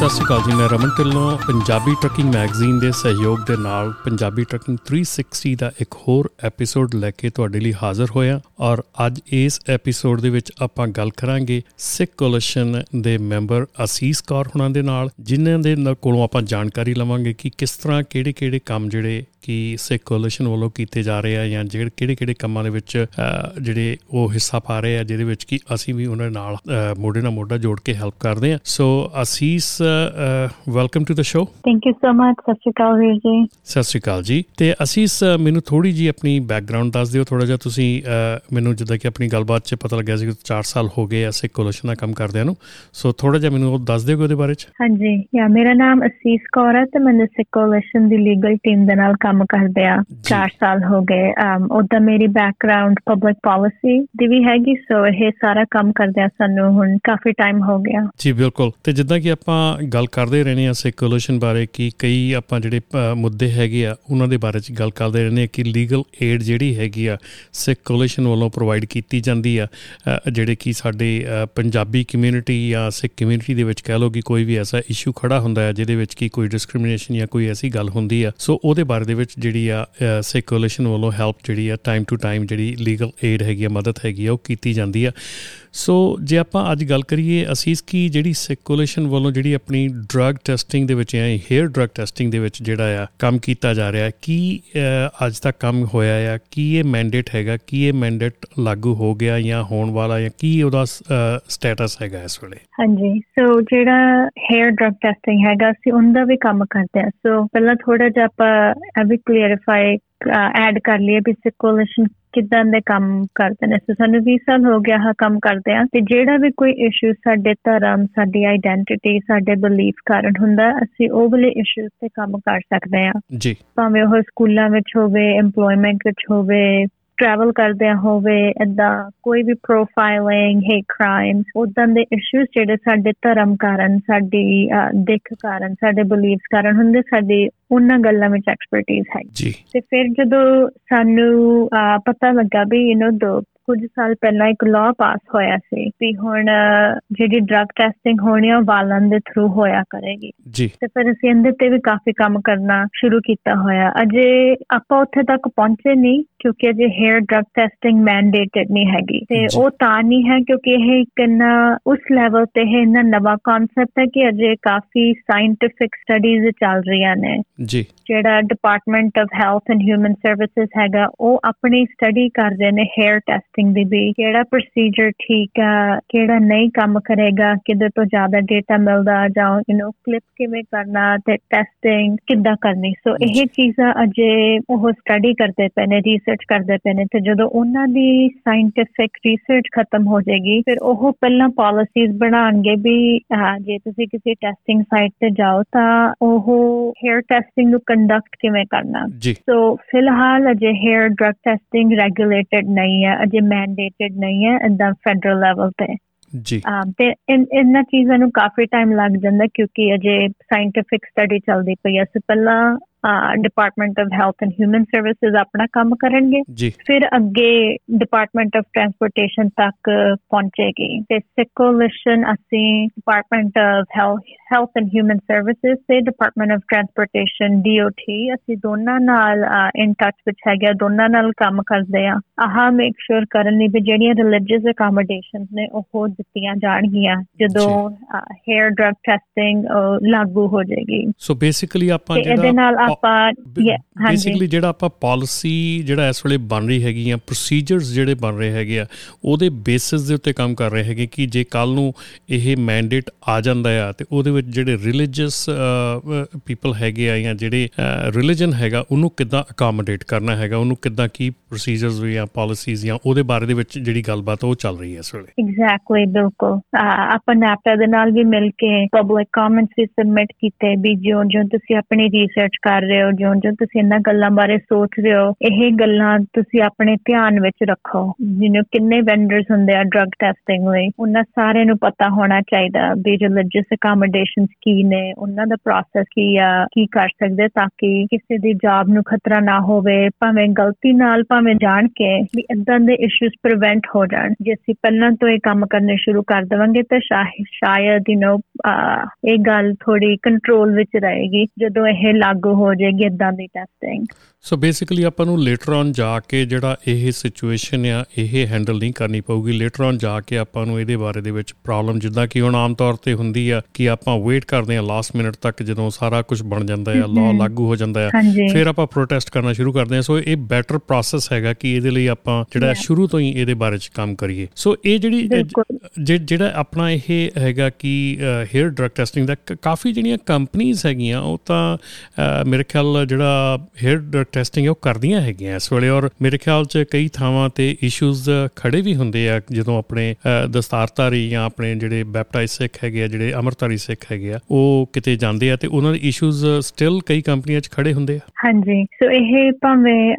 ਸਤਿ ਸ਼੍ਰੀ ਅਕਾਲ ਜੀ, ਮੈਂ ਰਮਨ ਢਿੱਲੋਂ, ਪੰਜਾਬੀ ਟਰੱਕਿੰਗ ਮੈਗਜ਼ੀਨ ਦੇ ਸਹਿਯੋਗ ਦੇ ਨਾਲ ਪੰਜਾਬੀ ਟਰੱਕਿੰਗ 360 ਦਾ ਇੱਕ ਹੋਰ ਐਪੀਸੋਡ ਲੈ ਕੇ ਤੁਹਾਡੇ ਲਈ ਹਾਜ਼ਰ ਹੋਇਆ। ਔਰ ਅੱਜ ਇਸ ਐਪੀਸੋਡ ਦੇ ਵਿੱਚ ਆਪਾਂ ਗੱਲ ਕਰਾਂਗੇ ਸਿੱਖ ਕੋਲੀਸ਼ਨ ਦੇ ਮੈਂਬਰ ਅਸੀਸ ਕੌਰ ਹੁਣਾਂ ਦੇ ਨਾਲ, ਜਿਨ੍ਹਾਂ ਦੇ ਕੋਲੋਂ ਆਪਾਂ ਜਾਣਕਾਰੀ ਲਵਾਂਗੇ ਕਿ ਕਿਸ ਤਰ੍ਹਾਂ ਕਿਹੜੇ-ਕਿਹੜੇ ਕੰਮ ਜਿਹੜੇ ਕਿ ਸਿੱਖ ਕੋਲੀਸ਼ਨ ਵੱਲੋਂ ਕੀਤੇ ਜਾ ਰਹੇ ਆ ਜਾਂ ਜਿਹੜੇ ਕਿਹੜੇ-ਕਿਹੜੇ ਕੰਮਾਂ ਦੇ ਵਿੱਚ ਜਿਹੜੇ ਉਹ ਹਿੱਸਾ ਪਾ ਰਹੇ ਆ ਜਿਹਦੇ ਵਿੱਚ ਕਿ ਅਸੀਂ ਵੀ ਉਹਨਾਂ ਨਾਲ ਮੋਢੇ ਨਾਲ ਮੋਢਾ ਜੋੜ ਕੇ ਹੈਲਪ ਕਰਦੇ ਆ। So Asees welcome to the show thank you so much Sat Sri Akal ਵੀਰ ਜੀ। ਸਤਿ ਸ਼੍ਰੀ ਅਕਾਲ ਜੀ। ਤੇ ਅਸੀਸ ਮੈਨੂੰ ਥੋੜੀ ਜੀ ਆਪਣੀ ਬੈਕਗ੍ਰਾਉਂਡ ਦੱਸ ਦਿਓ ਥੋੜਾ ਜਿਹਾ ਤੁਸੀਂ ਮੈਨੂੰ ਜਿੱਦਾਂ ਕਿ ਆਪਣੀ ਗੱਲਬਾਤ 'ਚ ਪਤਾ ਲੱਗਿਆ ਸੀ ਕਿ 4 ਸਾਲ ਹੋ ਗਏ ਐ ਸਿੱਖ ਕੋਲੀਸ਼ਨ ਦਾ ਕੰਮ ਕਰਦਿਆਂ ਨੂੰ। ਸੋ ਥੋੜਾ ਜਿਹਾ ਮੈਨੂੰ ਉਹ ਦੱਸ ਦਿਓ ਉਹਦੇ ਬਾਰੇ 'ਚ? ਹਾਂਜੀ। ਯਾ ਮੇਰਾ ਨਾਮ ਅਸੀਸ ਕੌਰ ਹੈ ਤੇ ਮੈਂ ਸਿੱਖ ਕੋਲੀਸ਼ਨ ਦੀ ਲੀਗਲ ਟੀਮ ਦੇ ਨਾਲ ਕੰਮ ਕਰਦੇ ਆ 4 ਸਾਲ ਹੋ ਗਏ। ਉਹਦਾ ਮੇਰੀ ਬੈਕਗ੍ਰਾਉਂਡ ਪਬਲਿਕ ਪਾਲਿਸੀ ਦੀ ਵੀ ਹੈਗੀ ਸੋ ਇਹ ਸਾਰਾ ਕੰਮ ਕਰਦੇ ਆ ਸਾਨੂੰ ਹੁਣ ਕਾਫੀ ਟਾਈਮ ਹੋ ਗਿਆ। ਜੀ ਬਿਲਕੁਲ। ਤੇ ਜਿੱਦਾਂ ਕਿ ਆਪਾਂ ਗੱਲ ਕਰਦੇ ਰਹਿੰਦੇ ਆ ਸਿਕੂਲੇਸ਼ਨ ਬਾਰੇ ਕਿ ਕਈ ਆਪਾਂ ਜਿਹੜੇ ਮੁੱਦੇ ਹੈਗੇ ਆ ਉਹਨਾਂ ਦੇ ਬਾਰੇ ਚ ਗੱਲ ਕਰਦੇ ਰਹਿੰਦੇ ਆ ਕਿ ਲੀਗਲ ਏਡ ਜਿਹੜੀ ਹੈਗੀ ਆ ਸਿਕੂਲੇਸ਼ਨ ਵੱਲੋਂ ਪ੍ਰੋਵਾਈਡ ਕੀਤੀ ਜਾਂਦੀ ਆ। ਜਿਹੜੇ ਕਿ ਸਾਡੇ ਪੰਜਾਬੀ ਕਮਿਊਨਿਟੀ ਜਾਂ ਸਿੱਖ ਕਮਿਊਨਿਟੀ ਦੇ ਵਿੱਚ ਕਹਿ ਲਓ ਕਿ ਕੋਈ ਵੀ ਐਸਾ ਇਸ਼ੂ ਖੜਾ ਹੁੰਦਾ ਹੈ ਜਿਹਦੇ ਵਿੱਚ ਕਿ ਕੋਈ ਡਿਸਕ੍ਰਿਮੀਨੇਸ਼ਨ ਜਾਂ ਕੋਈ ਐਸੀ ਗੱਲ ਹੁੰਦੀ ਆ। ਸੋ ਉਹਦੇ ਬਾਰੇ ਦੇ ਵਿੱਚ ਜਿਹੜੀ ਆ ਸਿਕੂਲੇਸ਼ਨ ਵੱਲੋਂ ਹੈਲਪ ਜਿਹੜੀ ਆ ਟਾਈਮ ਟੂ ਟਾਈਮ ਜਿਹੜੀ ਲੀਗਲ ਏਡ ਹੈਗੀ ਆ, ਮਦਦ ਹੈਗੀ ਆ, ਉਹ ਕੀਤੀ ਜਾਂਦੀ ਆ। ਸੋ ਜੇ ਆਪਾਂ ਅੱਜ ਗੱਲ ਕਰੀਏ ਅਸੀਸ ਕੀ ਜਿਹੜੀ ਸਿਕੂਲੇਸ਼ਨ ਵੱਲੋਂ ਜਿਹੜੀ ਆਪਣੀ ਡਰੱਗ ਟੈਸਟਿੰਗ ਦੇ ਵਿੱਚ ਜਾਂ ਹੇਅਰ ਡਰੱਗ ਟੈਸਟਿੰਗ ਦੇ ਵਿੱਚ ਜਿਹੜਾ ਆ ਕੰਮ ਕੀਤਾ ਜਾ ਰਿਹਾ, ਕੀ ਅੱਜ ਤੱਕ ਕੰਮ ਹੋਇਆ ਆ? ਕੀ ਇਹ ਮੈਂਡੇਟ ਹੈਗਾ? ਕੀ ਇਹ ਮੈਂਡੇਟ ਲਾਗੂ ਹੋ ਗਿਆ ਜਾਂ ਹੋਣ ਵਾਲਾ ਜਾਂ ਕੀ ਉਹਦਾ ਸਟੇਟਸ ਹੈਗਾ ਇਸ ਵੇਲੇ? ਹਾਂਜੀ ਸੋ ਜਿਹੜਾ ਹੇਅਰ ਡਰੱਗ ਟੈਸਟਿੰਗ ਹੈਗਾ ਸੀ ਉਹਦਾ ਵੀ ਕੰਮ ਕਰਦੇ ਆ ਸੋ ਪਹਿਲਾਂ ਥੋੜਾ ਜਿਹਾ ਆਪਾਂ ਇਹ ਵੀ ਕਲੀਅਰਿਫਾਈ ਐਡ ਕਰ ਲਈਏ ਵੀ ਸਿਕੂਲੇਸ਼ਨ ਕਿਦਾਂ ਦੇ ਕੰਮ ਕਰਦੇ ਨੇ। ਸੋ ਸਾਨੂੰ 20 ਸਾਲ ਹੋ ਗਿਆ ਹਾ ਕੰਮ ਕਰਦੇ ਆ ਤੇ ਜਿਹੜਾ ਵੀ ਕੋਈ ਇਸ਼ੂ ਸਾਡੇ ਧਰਮ ਸਾਡੀ ਆਇਡੈਂਟੀਟੀ ਸਾਡੇ ਬਲੀਫ ਕਾਰਨ ਹੁੰਦਾ ਅਸੀਂ ਉਹ ਵਾਲੇ ਇਸ਼ੂਸ ਤੇ ਕੰਮ ਕਰ ਸਕਦੇ ਆ। ਜੀ। ਭਾਵੇਂ ਉਹ ਸਕੂਲਾਂ ਵਿੱਚ ਹੋਵੇ ਏਮਪਲੋਇਮੈਂਟ ਵਿੱਚ ਹੋਵੇ ਟਰੈਵਲ ਕਰਦੇ ਹੋਵੇ ਇਦਾਂ ਕੋਈ ਵੀ ਪ੍ਰੋਫਾਈਲਿੰਗ ਹੇਟ ਕ੍ਰਾਈਮਸ ਉਦਾਂ ਦੇ ਇਸ਼ੂਸ ਜਿਹੜੇ ਸਾਡੇ ਧਰਮ ਕਾਰਨ ਸਾਡੀ ਦੇਖ ਕਾਰਨ ਸਾਡੇ ਬਲੀਫਸ ਕਾਰਨ ਹੁੰਦੇ ਸਾਡੀ ਉਹਨਾਂ ਗੱਲਾਂ ਵਿੱਚ ਐਕਸਪਰਟਿਜ਼ ਹੈ ਜੀ। ਤੇ ਫਿਰ ਜਦੋਂ ਸਾਨੂੰ ਪਤਾ ਲੱਗਾ ਵੀ ਯੂ نو ਦੋ ਕੁਝ ਸਾਲ ਪਹਿਲਾਂ ਇੱਕ ਲਾਅ ਪਾਸ ਹੋਇਆ ਸੀ ਵੀ ਹੁਣ ਜਿਹੜੀ ਡਰੱਗ ਟੈਸਟਿੰਗ ਹੋਣੀ ਆ ਵਾਲਾਂ ਦੇ ਥਰੂ ਹੋਇਆ ਕਰੇਗੀ। ਜੀ। ਤੇ ਫਿਰ ਅਸੀਂ ਇਹਦੇ ਤੇ ਵੀ ਕਾਫੀ ਕੰਮ ਕਰਨਾ ਸ਼ੁਰੂ ਕੀਤਾ ਹੋਇਆ। ਅਜੇ ਆਪਾਂ ਉੱਥੇ ਤੱਕ ਪਹੁੰਚੇ ਨਹੀਂ ਕਿਉਂਕਿ ਅਜੇ ਹੇਅਰ ਡਰੱਗ ਟੈਸਟਿੰਗ ਮੈਂਡੇਟਡ ਨਹੀਂ ਹੈਗੀ। ਤੇ ਉਹ ਤਾਂ ਨਹੀਂ ਹੈ ਕਿਉਂਕਿ ਇਹ ਕਿੰਨਾ ਉਸ ਲੈਵਲ ਤੇ ਹੈ ਨਾ ਨਵਾਂ ਕਨਸੈਪਟ ਹੈ ਕਿ ਅਜੇ ਕਾਫੀ ਸਾਇੰਟਿਫਿਕ ਸਟੱਡੀਜ਼ ਚੱਲ ਰਹੀਆਂ ਨੇ। ਜੀ। ਜਿਹੜਾ department of health and human services ਹੈਗਾ ਉਹ ਆਪਣੀ ਸਟੱਡੀ ਕਰਦੇ ਨੇ ਹੇਅਰ ਟੈਸਟਿੰਗ ਦੀ ਵੀ ਕਿਹੜਾ ਪ੍ਰੋਸੀਜਰ ਠੀਕ ਆ ਕਿਹੜਾ ਨਹੀਂ ਕੰਮ ਕਰੇਗਾ ਕਿਤੇ ਤੋਂ ਜ਼ਿਆਦਾ ਡਾਟਾ ਮਿਲਦਾ ਜਾਂ ਯੂ نو ਕਲਿੱਪ ਕਿਵੇਂ ਕਰਨਾ ਤੇ ਟੈਸਟਿੰਗ ਕਿੱਦਾਂ ਕਰਨੀ। ਸੋ ਇਹ ਚੀਜ਼ਾਂ ਅਜੇ ਉਹ ਸਟੱਡੀ ਕਰਦੇ ਪਏ ਨੇ ਰਿਸਰਚ ਕਰਦੇ ਪਏ ਨੇ ਤੇ ਜਦੋਂ ਉਹਨਾਂ ਦੀ ਸਾਇੰਟਿਫਿਕ ਰਿਸਰਚ ਖਤਮ ਹੋ ਜਾਏਗੀ ਫਿਰ ਉਹ ਪਹਿਲਾਂ ਪਾਲਿਸੀਜ਼ ਬਣਾਉਣਗੇ ਵੀ ਜੇ ਤੁਸੀਂ ਕਿਸੇ ਟੈਸਟਿੰਗ ਸਾਈਟ ਤੇ ਜਾਓ ਤਾਂ ਉਹ ਹੇਅਰ ਟੈਸਟਿੰਗ ਨੂੰ ਕੰਡਕਟ ਕਿਵੇਂ ਕਰਨਾ? ਸੋ ਫਿਲਹਾਲ ਅਜੇ ਹੇਅਰ ਡਰਗ ਟੈਸਟਿੰਗ ਰੈਗੂਲੇਟਡ ਨਹੀਂ ਹੈ ਅਜੇ ਮੈਂਡੇਟਡ ਨਹੀਂ ਹੈ ਇਨ ਦਾ ਫੈਡਰਲ ਲੈਵਲ ਤੇ। ਜੀ। ਤੇ ਇਹਨਾਂ ਚੀਜ਼ਾਂ ਨੂੰ ਕਾਫੀ ਟਾਈਮ ਲੱਗ ਜਾਂਦਾ ਕਿਉਂਕਿ ਅਜੇ ਸਾਇੰਟਿਫਿਕ ਸਟੱਡੀ ਚੱਲਦੀ ਪਈ ਹੈ। ਸੋ ਪਹਿਲਾਂ department of health and human services ਆਪਣਾ ਕੰਮ ਕਰਨਗੇ। ਫਿਰ ਅੱਗੇ ਡਿਪਾਰਟਮੈਂਟ ਆਫ ਟਰਾਂਸਪੋਰਟੇਸ਼ਨ ਤੱਕ ਪਹੁੰਚੇਗੀ। ਤੇ ਸਿਕੋਲਿਸ਼ਨ ਅਸੀਂ department of health and human services ਤੇ ਡਿਪਾਰਟਮੈਂਟ ਆਫ ਟਰਾਂਸਪੋਰਟੇਸ਼ਨ ਡੀਓਟੀ ਅਸੀਂ ਦੋਨਾਂ ਨਾਲ ਇਨ ਟੱਚ ਵਿੱਚ ਹੈਗੇ ਦੋਨਾਂ ਨਾਲ ਕੰਮ ਕਰਦੇ ਆ। ਆਹ ਮੇਕ ਸ਼ੋਰ ਕਰਨ ਲਈ ਵੀ ਜਿਹੜੀਆਂ ਰਿਲੀਜੀਅਸ ਅਕਮੋਡੇਸ਼ਨਸ ਨੇ ਉਹ ਦਿੱਤੀਆਂ ਜਾਣਗੀਆਂ। ਜਦੋਂ ਹੇਅਰ ਡਰਗ ਟੈਸਟਿੰਗ ਲਾਗੂ ਹੋ ਜਾਏਗੀ। ਸੋ ਬੇਸਿਕਲੀ ਆਪਾਂ ਜਿਹੜਾ ਆਪਾਂ ਬੇਸਿਕਲੀ ਜਿਹੜਾ ਆਪਾਂ ਪਾਲਿਸੀ ਜਿਹੜਾ ਇਸ ਵੇਲੇ ਬਣ ਰਹੀ ਹੈਗੀ ਆ ਪ੍ਰੋਸੀਜਰਸ ਜਿਹੜੇ ਬਣ ਰਹੇ ਹੈਗੇ ਆ ਉਹਦੇ ਬੇਸਿਸ ਦੇ ਉੱਤੇ ਕੰਮ ਕਰ ਰਹੇ ਹੈਗੇ ਕਿ ਜੇ ਕੱਲ ਨੂੰ ਇਹ ਮੈਂਡੇਟ ਆ ਜਾਂਦਾ ਆ ਤੇ ਉਹਦੇ ਵਿੱਚ ਜਿਹੜੇ ਰਿਲੀਜੀਅਸ ਪੀਪਲ ਹੈਗੇ ਆ ਜਾਂ ਜਿਹੜੇ ਰਿਲੀਜਨ ਹੈਗਾ ਉਹਨੂੰ ਕਿੱਦਾਂ ਅਕੋਮੋਡੇਟ ਕਰਨਾ ਹੈਗਾ ਉਹਨੂੰ ਕਿੱਦਾਂ ਕੀ ਪ੍ਰੋਸੀਜਰਸ ਜਾਂ ਪਾਲਿਸੀਜ਼ ਜਾਂ ਉਹਦੇ ਬਾਰੇ ਦੇ ਵਿੱਚ ਜਿਹੜੀ ਗੱਲਬਾਤ ਉਹ ਚੱਲ ਰਹੀ ਹੈ ਇਸ ਵੇਲੇ। ਐਗਜ਼ੈਕਟਲੀ ਬਿਲਕੁਲ। ਆਪਾਂ ਨੈਪਟਾ ਦੇ ਨਾਲ ਵੀ ਮਿਲ ਕੇ ਪਬਲਿਕ ਕਮੈਂਟਸ ਵੀ ਸਬਮਿਟ ਕੀਤੇ ਵੀ ਜਿਉਂ ਜਿਉਂ ਤੁਸੀਂ ਆਪਣੀ ਰਿਸਰਚ ਕਰ ਰਹੇ ਹੋ, ਜਿਉਂ ਜਿਉਂ ਤੁਸੀਂ ਇਹਨਾਂ ਗੱਲਾਂ ਬਾਰੇ ਸੋਚ ਰਹੇ ਹੋ, ਇਹ ਗੱਲਾਂ ਤੁਸੀਂ ਆਪਣੇ ਧਿਆਨ ਵਿੱਚ ਰੱਖੋ। ਜਿਵੇਂ ਕਿੰਨੇ ਵੈਂਡਰਸ ਹੁੰਦੇ ਆ ਡਰਗ ਟੈਸਟਿੰਗ ਲਈ, ਉਹਨਾਂ ਸਾਰਿਆਂ ਨੂੰ ਪਤਾ ਹੋਣਾ ਚਾਹੀਦਾ ਵੀ ਰਿਲੀਜੀਅਸ ਅਕਮੋਡੇਸ਼ਨਸ ਕੀ ਨੇ, ਉਹਨਾਂ ਦਾ ਪ੍ਰੋਸੈਸ ਕੀ ਆ, ਕੀ ਕਰ ਸਕਦੇ ਤਾਂ ਕਿ ਕਿਸੇ ਦੀ ਜੌਬ ਨੂੰ ਖਤਰਾ ਨਾ ਹੋਵੇ, ਭਾਵੇਂ ਗਲਤੀ ਨਾਲ ਭਾਵੇਂ ਜਾਣ ਕੇ ਵੀ ਇਦਾਂ ਦੇ ਇਸ਼ੂਸ ਪ੍ਰੀਵੈਂਟ ਹੋ ਜਾਣ। ਜੇ ਅਸੀਂ ਪਹਿਲਾਂ ਤੋਂ ਇਹ ਕੰਮ ਕਰਨੇ ਸ਼ੁਰੂ ਕਰ ਦੇਵਾਂਗੇ ਤਾਂ ਸ਼ਾਇਦ ਯੂ نو ਇਹ ਗੱਲ ਥੋੜੀ ਕੰਟਰੋਲ ਵਿੱਚ ਰਹੇਗੀ, ਜਦੋਂ ਇਹ ਲਾਗੂ ਹੋ ਜਾਏਗੀ ਇਦਾਂ ਦੀ ਟੈਸਟਿੰਗ ਸੋ ਬੇਸਿਕਲੀ ਆਪਾਂ ਨੂੰ ਲੇਟਰ ਔਨ ਜਾ ਕੇ ਜਿਹੜਾ ਇਹ ਸਿਚੁਏਸ਼ਨ ਆ ਇਹ ਹੈਂਡਲ ਨਹੀਂ ਕਰਨੀ ਪਊਗੀ। ਲੇਟਰ ਔਨ ਜਾ ਕੇ ਆਪਾਂ ਨੂੰ ਇਹਦੇ ਬਾਰੇ ਦੇ ਵਿੱਚ ਪ੍ਰੋਬਲਮ ਜਿੱਦਾਂ ਕਿ ਹੁਣ ਆਮ ਤੌਰ ਤੇ ਹੁੰਦੀ ਆ ਕਿ ਆਪਾਂ ਵੇਟ ਕਰਦੇ ਆ ਲਾਸਟ ਮਿੰਟ ਤੱਕ ਜਦੋਂ ਸਾਰਾ ਕੁਝ ਬਣ ਜਾਂਦਾ ਆ ਲਾਅ ਲਾਗੂ ਹੋ ਜਾਂਦਾ ਆ। ਫਿਰ ਆਪਾਂ ਪ੍ਰੋਟੈਸਟ ਕਰਨਾ ਸ਼ੁਰੂ ਕਰਦੇ ਆ। ਸੋ ਇਹ ਬੈਟਰ ਪ੍ਰੋਸੈਸ ਹੈਗਾ ਕਿ ਇਹਦੇ ਲਈ ਆਪਾਂ ਜਿਹੜਾ ਸ਼ੁਰੂ ਤੋਂ ਹੀ ਇਹਦੇ ਬਾਰੇ ਚ ਕੰਮ ਕਰੀਏ। ਸੋ ਇਹ ਜਿਹੜੀ ਜਿਹੜਾ ਆਪਣਾ ਇਹ ਹੈਗਾ ਕਿ ਹੇਅਰ ਡਰਗ ਟੈਸਟਿੰਗ ਦਾ ਕਾਫੀ ਜਿਹੜੀਆਂ ਕੰਪਨੀਆਂ ਹੈਗੀਆਂ ਉਹ ਤਾਂ ਮੇਰੇ ਖਿਆਲ ਜਿਹੜਾ ਹੇਅਰ ਟੈਸਟਿੰਗ ਉਹ ਕਰਦੀਆਂ ਹੈਗੀਆਂ ਇਸ ਵੇਲੇ ਔਰ ਮੇਰੇ ਖਿਆਲ 'ਚ ਕਈ ਥਾਵਾਂ ਤੇ ਇਸ਼ੂਜ਼ ਖੜੇ ਵੀ ਹੁੰਦੇ ਆ ਜਦੋਂ ਆਪਣੇ ਦਸਤਾਰਧਾਰੀ ਜਾਂ ਆਪਣੇ ਜਿਹੜੇ ਬੈਪਟਾਈਜ਼ ਸਿੱਖ ਹੈਗੇ ਆ, ਜਿਹੜੇ ਅਮਰਤਾਰੀ ਸਿੱਖ ਹੈਗੇ ਆ, ਉਹ ਕਿਤੇ ਜਾਂਦੇ ਆ ਤੇ ਉਹਨਾਂ ਦੇ ਇਸ਼ੂਜ਼ ਸਟਿਲ ਕਈ ਕੰਪਨੀਆਂ 'ਚ ਖੜੇ ਹੁੰਦੇ ਆ? ਹਾਂਜੀ, ਸੋ ਇਹ ਭਾਵੇਂ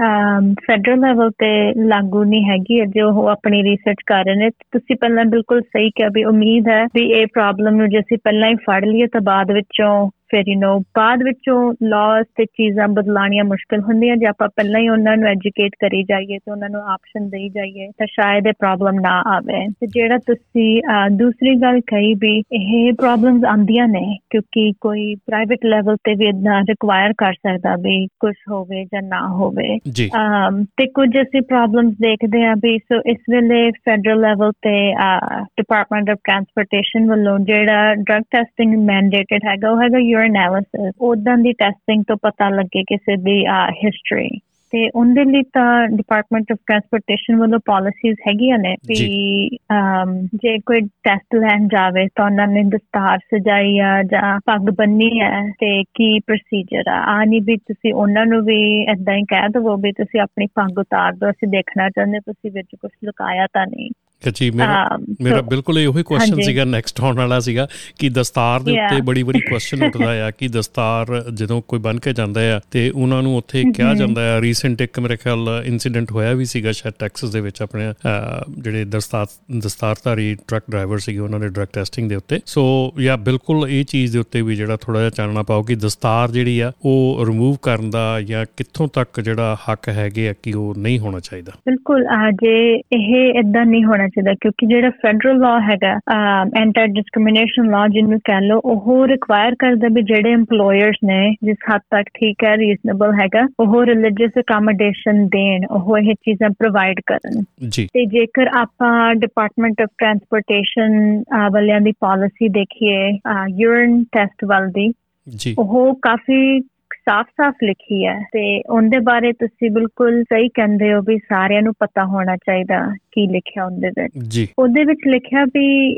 ਫੈਡਰਲ ਲੈਵਲ ਤੇ ਲਾਗੂ ਨਹੀਂ ਹੈਗੀ ਜੋ ਉਹ ਆਪਣੀ ਰਿਸਰਚ ਕਰ ਰਹੇ ਨੇ, ਤੁਸੀਂ ਪਹਿਲਾਂ ਬਿਲਕੁਲ ਸਹੀ ਕਿਹਾ ਵੀ ਉਮੀਦ ਹੈ ਵੀ ਇਹ ਪ੍ਰੋਬਲਮ ਨੂੰ ਜੇ ਅਸੀਂ ਪਹਿਲਾਂ ਹੀ ਫੜ ਲਈਏ ਤਾਂ ਬਾਅਦ ਵਿੱਚੋਂ ਫਿਰ ਯੂ نو ਬਾਅਦ ਵਿੱਚੋਂ ਲਾਸ ਤੇ ਚੀਜ਼ਾਂ ਬਦਲਾਣੀਆਂ ਮੁਸ਼ਕਲ ਹੁੰਦੀਆਂ ਜੇ ਆਪਾਂ ਪਹਿਲਾਂ ਹੀ ਉਹਨਾਂ ਨੂੰ ਐਜੂਕੇਟ ਕਰੀ ਜਾਈਏ ਤੇ ਉਹਨਾਂ ਨੂੰ ਆਪਸ਼ਨ ਦੇਈ ਜਾਈਏ ਤਾਂ ਸ਼ਾਇਦ ਇਹ ਪ੍ਰੋਬਲਮ ਨਾ ਆਵੇ। ਤੇ ਜਿਹੜਾ ਤੁਸੀਂ ਦੂਸਰੀ ਗੱਲ ਕਹੀ ਵੀ ਇਹ ਪ੍ਰੋਬਲਮਸ ਆਂਦੀਆਂ ਨੇ ਕਿਉਂਕਿ ਕੋਈ ਪ੍ਰਾਈਵੇਟ ਲੈਵਲ ਤੇ ਵੀ ਇਦਾਂ ਰਿਕੁਆਇਰ ਕਰ ਸਕਦਾ ਵੀ ਕੁਝ ਹੋਵੇ ਜਾਂ ਨਾ ਹੋਵੇ। ਤੇ ਕੁਝ ਅਸੀਂ ਪ੍ਰੋਬਲਮਸ ਦੇਖਦੇ ਆ ਵੀ ਸੋ ਇਸ ਵੇਲੇ ਫੈਡਰਲ ਲੈਵਲ ਤੇ ਡਿਪਾਰਟਮੈਂਟ ਆਫ ਟਰਾਂਸਪੋਰਟੇਸ਼ਨ ਵੱਲੋਂ ਜਿਹੜਾ ਡਰਗ ਟੈਸਟਿੰਗ ਮੈਂਡੇਟਡ ਹੈਗਾ ਉਹ ਹੈਗਾ ਐਨਾਲਿਸਿਸ ਉਦਾਂ ਦੀ ਟੈਸਟਿੰਗ ਤੋਂ ਪਤਾ ਲੱਗੇ ਕਿਸੇ ਦੀ ਹਿਸਟਰੀ ਤੇ ਉਹਦੇ ਲਈ ਤਾਂ ਡਿਪਾਰਟਮੈਂਟ ਆਫ ਟਰਾਂਸਪੋਰਟੇਸ਼ਨ ਵੱਲੋਂ ਪਾਲਿਸੀਜ਼ ਹੈਗੀਆਂ ਨੇ ਵੀ ਜੇ। ਕੋਈ ਟੈਸਟ ਲੈਣ ਜਾਵੇ ਤਾਂ ਉਹਨਾਂ ਨੇ ਦਸਤਾਰ ਸਜਾਈ ਆ ਜਾਂ ਪੱਗ ਬੰਨੀ ਹੈ ਤੇ ਕੀ ਪ੍ਰੋਸੀਜਰ ਆ। ਆ ਨਹੀਂ ਵੀ ਤੁਸੀਂ ਉਹਨਾਂ ਨੂੰ ਵੀ ਇਦਾਂ ਹੀ ਕਹਿ ਦਵੋ ਵੀ ਤੁਸੀਂ ਆਪਣੀ ਪੱਗ ਉਤਾਰ ਦਿਓ ਅਸੀਂ ਦੇਖਣਾ ਚਾਹੁੰਦੇ ਤੁਸੀਂ ਵਿੱਚ ਕੁਝ ਲੁਕਾਇਆ ਤਾਂ ਨਹੀਂ। ਜੀ ਮੇਰਾ ਮੇਰਾ ਬਿਲਕੁਲ ਇਹੋ ਹੀ ਕੁਐਸਚਨ ਸੀਗਾ ਨੈਕਸਟ ਆਉਣ ਵਾਲਾ ਸੀਗਾ ਕਿ ਦਸਤਾਰ ਦੇ ਉੱਤੇ ਬੜੀ ਬੜੀ ਕੁਐਸਚਨ ਉੱਠਦਾ ਆ ਕਿ ਦਸਤਾਰ ਜਦੋਂ ਕੋਈ ਬਨ ਕੇ ਜਾਂਦਾ ਆ ਤੇ ਉਹਨਾਂ ਨੂੰ ਉੱਥੇ ਕਿਹਾ ਜਾਂਦਾ ਆ ਰੀਸੈਂਟ ਇੱਕ ਮੇਰੇ ਖਿਆਲ ਇਨਸੀਡੈਂਟ ਹੋਇਆ ਵੀ ਸੀਗਾ ਸ਼ਾਇਦ ਟੈਕਸਸ ਦੇ ਵਿੱਚ ਆਪਣੇ ਜਿਹੜੇ ਦਸਤਾਰ ਦਸਤਾਰਧਾਰੀ ਟਰੱਕ ਡਰਾਈਵਰ ਸੀਗੇ ਉਹਨਾਂ ਦੇ ਡਰਗ ਟੈਸਟਿੰਗ ਦੇ ਉੱਤੇ। ਸੋ ਯਾ ਬਿਲਕੁਲ ਇਹ ਚੀਜ਼ ਦੇ ਉੱਤੇ ਵੀ ਜਿਹੜਾ ਥੋੜਾ ਜਿਹਾ ਚਾਨਣਾ ਪਾਓ ਕਿ ਦਸਤਾਰ ਜਿਹੜੀ ਆ ਉਹ ਰਿਮੂਵ ਕਰਨ ਦਾ ਜਾਂ ਕਿੱਥੋਂ ਤੱਕ ਜਿਹੜਾ ਹੱਕ ਹੈਗੇ ਆ ਕਿ ਉਹ ਨਹੀਂ ਹੋਣਾ ਚਾਹੀਦਾ। ਬਿਲਕੁਲ ਜੇ ਇਹ ਇਦਾਂ ਨਹੀਂ ਹੋਣਾ ਚਾਹੀਦਾ ਕਿਉਂਕਿ ਜਿਹੜਾ ਫੈਡਰਲ ਲਾ ਹੈਗਾ ਐਂਟੀ ਡਿਸਕ੍ਰਿਮੀਨੇਸ਼ਨ ਲਾ ਜਿਹਨੂੰ ਕਹਿ ਲੋ ਉਹ ਰਿਕੁਆਇਰ ਕਰਦਾ ਵੀ ਜਿਹੜੇ EMPLOYERS ਨੇ ਜਿਸ ਹੱਦ ਤੱਕ ਠੀਕ ਹੈ ਰੀਜ਼ਨੇਬਲ ਹੈਗਾ ਉਹ ਰਿਲੀਜੀਅਸ ਅਕਮੋਡੇਸ਼ਨ ਦੇਣ ਉਹ ਇਹ ਚੀਜ਼ਾਂ ਪ੍ਰੋਵਾਈਡ ਕਰਨ। ਜੀ। ਤੇ ਜੇਕਰ ਆਪਾਂ ਡਿਪਾਰਟਮੈਂਟ ਆਫ ਟਰਾਂਸਪੋਰਟੇਸ਼ਨ ਵਾਲਿਆਂ ਦੀ ਪਾਲਿਸੀ ਦੇਖੀਏ ਯੂਰਿਨ ਟੈਸਟ ਵੱਲ ਦੀ ਜੀ। ਉਹ ਕਾਫੀ ਸਾਫ਼-ਸਾਫ਼ ਲਿਖੀ ਹੈ ਤੇ ਉਹਦੇ ਬਾਰੇ ਤੁਸੀਂ ਬਿਲਕੁਲ ਸਹੀ ਕਹਿੰਦੇ ਹੋ ਵੀ ਸਾਰਿਆਂ ਨੂੰ ਪਤਾ ਹੋਣਾ ਚਾਹੀਦਾ ਕੀ ਲਿਖਿਆ ਉਹਦੇ ਵਿੱਚ। ਜੀ। ਉਹਦੇ ਵਿੱਚ ਲਿਖਿਆ ਵੀ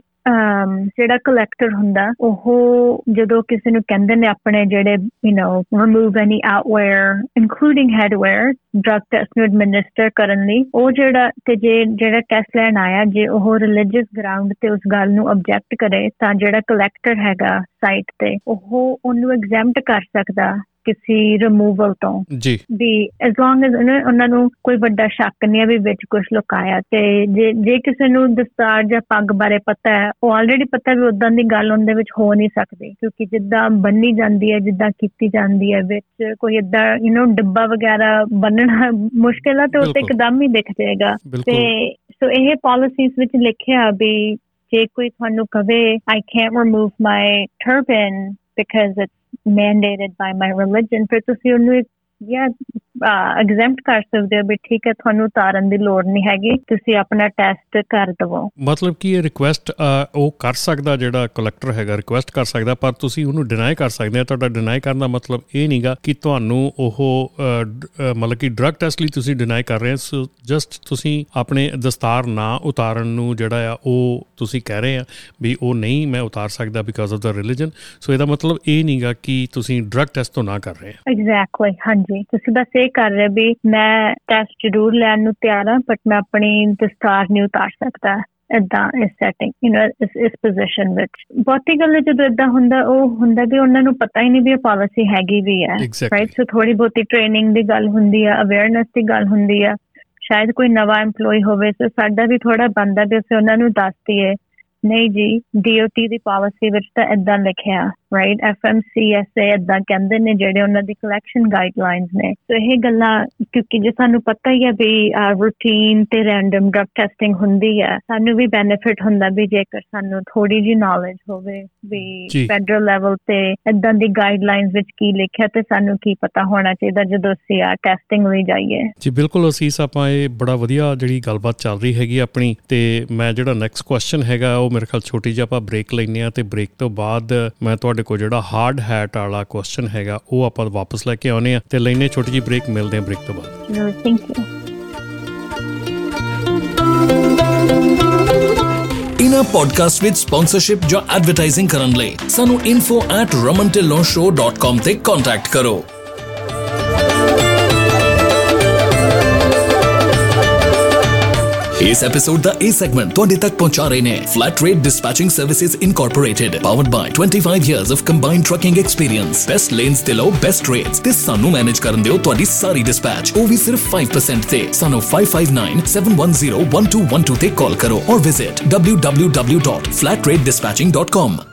ਜਿਹੜਾ ਕਲੈਕਟਰ ਹੁੰਦਾ ਉਹ ਜਦੋਂ ਕਿਸੇ ਨੂੰ ਕਹਿੰਦੇ ਨੇ ਆਪਣੇ ਜਿਹੜੇ you know remove any outerwear including headwear drug test ਨੂੰ ਐਡਮਿਨਿਸਟਰ ਕਰਨ ਲਈ ਉਹ ਜਿਹੜਾ ਤੇ ਜੇ ਜਿਹੜਾ ਟੈਸਟ ਲੈਣ ਆਇਆ ਜੇ ਉਹ ਰਿਲੀਜੀਅਸ ਗਰਾਊਂਡ ਤੇ ਉਸ ਗੱਲ ਨੂੰ ਆਬਜੈਕਟ ਕਰੇ ਤਾਂ ਜਿਹੜਾ ਕਲੈਕਟਰ ਹੈਗਾ ਸਾਈਟ ਤੇ ਉਹ ਉਹਨੂੰ ਐਗਜ਼ੈਂਪਟ ਕਰ ਸਕਦਾ। ਕਿਸੇ ਰਿਮੂਵਲ ਤੋਂ ਜੀ। ਵੀ ਐਸ ਲੌਂਗ ਐਸ ਉਹਨਾਂ ਨੂੰ ਕੋਈ ਵੱਡਾ ਸ਼ੱਕ ਨਹੀਂ ਹੈ ਵੀ ਵਿੱਚ ਕੁਝ ਲੁਕਾਇਆ ਤੇ ਜੇ ਜੇ ਕਿਸੇ ਨੂੰ ਦਸਤਾਰ ਜਾਂ ਪੱਗ ਬਾਰੇ ਪਤਾ ਹੈ ਉਹ ਆਲਰੇਡੀ ਪਤਾ ਵੀ ਉਦਾਂ ਦੀ ਗੱਲ ਉਹਦੇ ਵਿੱਚ ਹੋ ਨਹੀਂ ਸਕਦੀ ਕਿਉਂਕਿ ਜਿੱਦਾਂ ਬੰਨੀ ਜਾਂਦੀ ਹੈ ਜਿੱਦਾਂ ਕੀਤੀ ਜਾਂਦੀ ਹੈ ਵਿੱਚ ਕੋਈ ਇਦਾਂ ਯੂ نو ਡੱਬਾ ਵਗੈਰਾ ਬੰਨਣਾ ਮੁਸ਼ਕਿਲ ਹੈ ਤੇ ਉੱਤੇ ਇੱਕਦਮ ਹੀ ਦਿਖ ਜਾਏਗਾ। ਤੇ ਸੋ ਇਹ ਪਾਲਿਸੀਜ਼ ਵਿੱਚ ਲਿਖਿਆ ਵੀ ਜੇ ਕੋਈ ਤੁਹਾਨੂੰ ਕਵੇ I can't remove my turban because it's mandated by my religion, pero this year Luis ਜਾਂ ਐਗਜ਼ੈਂਪਟ ਕਰ ਸਕਦੇ ਹੋ ਵੀ ਠੀਕ ਹੈ ਤੁਹਾਨੂੰ ਉਤਾਰਨ ਦੀ ਲੋੜ ਨਹੀਂ ਹੈਗੀ ਤੁਸੀਂ ਆਪਣਾ ਟੈਸਟ ਕਰ ਦਵੋ। ਮਤਲਬ ਕਿ ਇਹ ਰਿਕੁਐਸਟ ਉਹ ਕਰ ਸਕਦਾ ਜਿਹੜਾ ਕਲੈਕਟਰ ਹੈਗਾ ਰਿਕੁਐਸਟ ਕਰ ਸਕਦਾ ਪਰ ਤੁਸੀਂ ਉਹਨੂੰ ਡਿਨਾਈ ਕਰ ਸਕਦੇ ਆ ਤੁਹਾਡਾ ਡਿਨਾਈ ਕਰਨ ਦਾ ਮਤਲਬ ਇਹ ਨਹੀਂਗਾ ਕਿ ਤੁਹਾਨੂੰ ਉਹ ਮਤਲਬ ਕਿ ਡਰਗ ਟੈਸਟ ਲਈ ਤੁਸੀਂ ਡਿਨਾਈ ਕਰ ਰਹੇ ਹੋ। ਜਸਟ ਤੁਸੀਂ ਆਪਣੇ ਦਸਤਾਰ ਨਾ ਉਤਾਰਨ ਨੂੰ ਜਿਹੜਾ ਆ ਉਹ ਤੁਸੀਂ ਕਹਿ ਰਹੇ ਆ ਵੀ ਉਹ ਨਹੀਂ ਮੈਂ ਉਤਾਰ ਸਕਦਾ because of the religion so ਇਹਦਾ ਮਤਲਬ ਇਹ ਨਹੀਂਗਾ ਕਿ ਤੁਸੀਂ ਡਰਗ ਟੈਸਟ ਤੋਂ ਨਾ ਕਰ ਰਹੇ ਆ ਐਗਜ਼ੈਕਟਲੀ ਹਾਂਜੀ। ਤੁਸੀਂ ਬਸ ਇਹ ਕਰ ਰਹੇ ਵੀ ਮੈਂ ਟੈਸਟ ਜ਼ਰੂਰ ਲੈਣ ਨੂੰ ਤਿਆਰ ਹਾਂ ਬਟ ਮੈਂ ਆਪਣੀ ਦਸਤਾਰ ਨਹੀਂ ਉਤਾਰ ਸਕਦਾ ਇਦਾਂ ਇਸ ਸੈਟਿੰਗ ਯੂ نو ਇਸ ਇਸ ਪੋਜੀਸ਼ਨ ਵਿੱਚ। ਬਹੁਤੀ ਗੱਲ ਜਦੋਂ ਇਦਾਂ ਹੁੰਦਾ ਉਹ ਹੁੰਦਾ ਵੀ ਉਹਨਾਂ ਨੂੰ ਪਤਾ ਹੀ ਨਹੀਂ ਵੀ ਇਹ ਪਾਲਿਸੀ ਹੈਗੀ ਵੀ ਹੈ ਰਾਈਟ ਸੋ ਥੋੜੀ ਬਹੁਤੀ ਟ੍ਰੇਨਿੰਗ ਦੀ ਗੱਲ ਹੁੰਦੀ ਹੈ ਅਵੇਅਰਨੈਸ ਦੀ ਗੱਲ ਹੁੰਦੀ ਹੈ ਸ਼ਾਇਦ ਕੋਈ ਨਵਾਂ EMPLOYE ਹੋਵੇ ਸੋ ਸਾਡਾ ਵੀ ਥੋੜਾ ਬੰਦਾ ਵੀ ਅਸੀਂ ਉਹਨਾਂ ਨੂੰ ਦੱਸ ਦਈਏ ਨਹੀਂ ਜੀ ਡੀਓਟੀ ਦੀ ਪਾਲਿਸੀ ਵਿੱਚ ਤਾਂ ਇਦਾਂ ਲਿਖਿਆ। ਰਾਈਟ ਐਫਐਮਸੀਐਸਏ ਇਦਾਂ ਕਹਿੰਦੇ ਨੇ ਜਿਹੜੇ ਉਹਨਾਂ ਦੀ ਕਲੈਕਸ਼ਨ ਗਾਈਡਲਾਈਨਸ ਨੇ। ਸੋ ਇਹ ਗੱਲਾਂ ਕਿਉਂਕਿ ਜੇ ਸਾਨੂੰ ਪਤਾ ਹੀ ਹੈ ਵੀ ਰੂਟੀਨ ਤੇ ਰੈਂਡਮ ਡਰਗ ਟੈਸਟਿੰਗ ਹੁੰਦੀ ਹੈ ਸਾਨੂੰ ਵੀ ਬੈਨੀਫਿਟ ਹੁੰਦਾ ਵੀ ਜੇਕਰ ਸਾਨੂੰ ਥੋੜੀ ਜੀ ਨੌਲੇਜ ਹੋਵੇ ਵੀ ਫੈਡਰਲ ਲੈਵਲ ਤੇ ਇਦਾਂ ਦੀ ਗਾਈਡਲਾਈਨਸ ਵਿੱਚ ਕੀ ਲਿਖਿਆ ਤੇ ਸਾਨੂੰ ਕੀ ਪਤਾ ਹੋਣਾ ਚਾਹੀਦਾ ਜਦੋਂ ਅਸੀਂ ਆ ਟੈਸਟਿੰਗ ਲਈ ਜਾਈਏ। ਜੀ ਬਿਲਕੁਲ ਅਸੀਸ ਆਪਾਂ ਇਹ ਬੜਾ ਵਧੀਆ ਜਿਹੜੀ ਗੱਲਬਾਤ ਚੱਲ ਰਹੀ ਹੈਗੀ ਆਪਣੀ ਤੇ ਮੈਂ ਜਿਹੜਾ ਨੈਕਸਟ ਕੁਐਸਚਨ ਹੈਗਾ ਉਹ ਮੇਰੇ ਖਿਆਲ ਛੋਟੀ ਜਿਹੀ ਆਪਾਂ ਬ੍ਰੇਕ ਲੈਨੇ ਆ ਤੇ ਬ੍ਰੇਕ ਤੋਂ ਬਾਅਦ ਮੈਂ ਤੁਹਾਡੇ ਕੋਲ ਜਿਹੜਾ ਹਾਰਡ ਹੈਟ ਵਾਲਾ ਕੁਐਸਚਨ ਹੈਗਾ ਉਹ ਆਪਾਂ ਵਾਪਸ ਲੈ ਕੇ ਆਉਨੇ ਆ ਤੇ ਲੈਨੇ ਛੋਟੀ ਜਿਹੀ ਬ੍ਰੇਕ ਮਿਲਦੇ ਆ ਬ੍ਰੇਕ ਤੋਂ ਬਾਅਦ। ਥੈਂਕ ਯੂ ਇਨਾ ਪੋਡਕਾਸਟ ਵਿਦ ਸਪਾਂਸਰਸ਼ਿਪ ਜਾਂ ਐਡਵਰਟਾਈਜ਼ਿੰਗ ਕਰਨ ਲਈ ਸਾਨੂੰ info@romantillonshow.com ਤੇ ਕੰਟੈਕਟ ਕਰੋ। ਇਸ ਐਪੀਸੋਡ ਦਾ ਇਹ ਸੈਗਮੈਂਟ ਤੁਹਾਡੇ ਤੱਕ ਪਹੁੰਚਾ ਰਹੇ ਨੇ flat rate dispatching services incorporated powered by 25 years of combined trucking experience best lanes ਤੇ ਲੋ ਬੈਸਟ ਰੇਟਸ ਤੇ ਸਾਨੂੰ ਮੈਨੇਜ ਕਰਨ ਦਿਓ ਤੁਹਾਡੀ ਸਾਰੀ ਡਿਸਪੈਚ ਉਹ ਵੀ ਸਿਰਫ 5% ਤੇ ਸਾਨੂੰ 5597101212 ਤੇ ਕਾਲ ਕਰੋ or visit www.flatratedispatching.com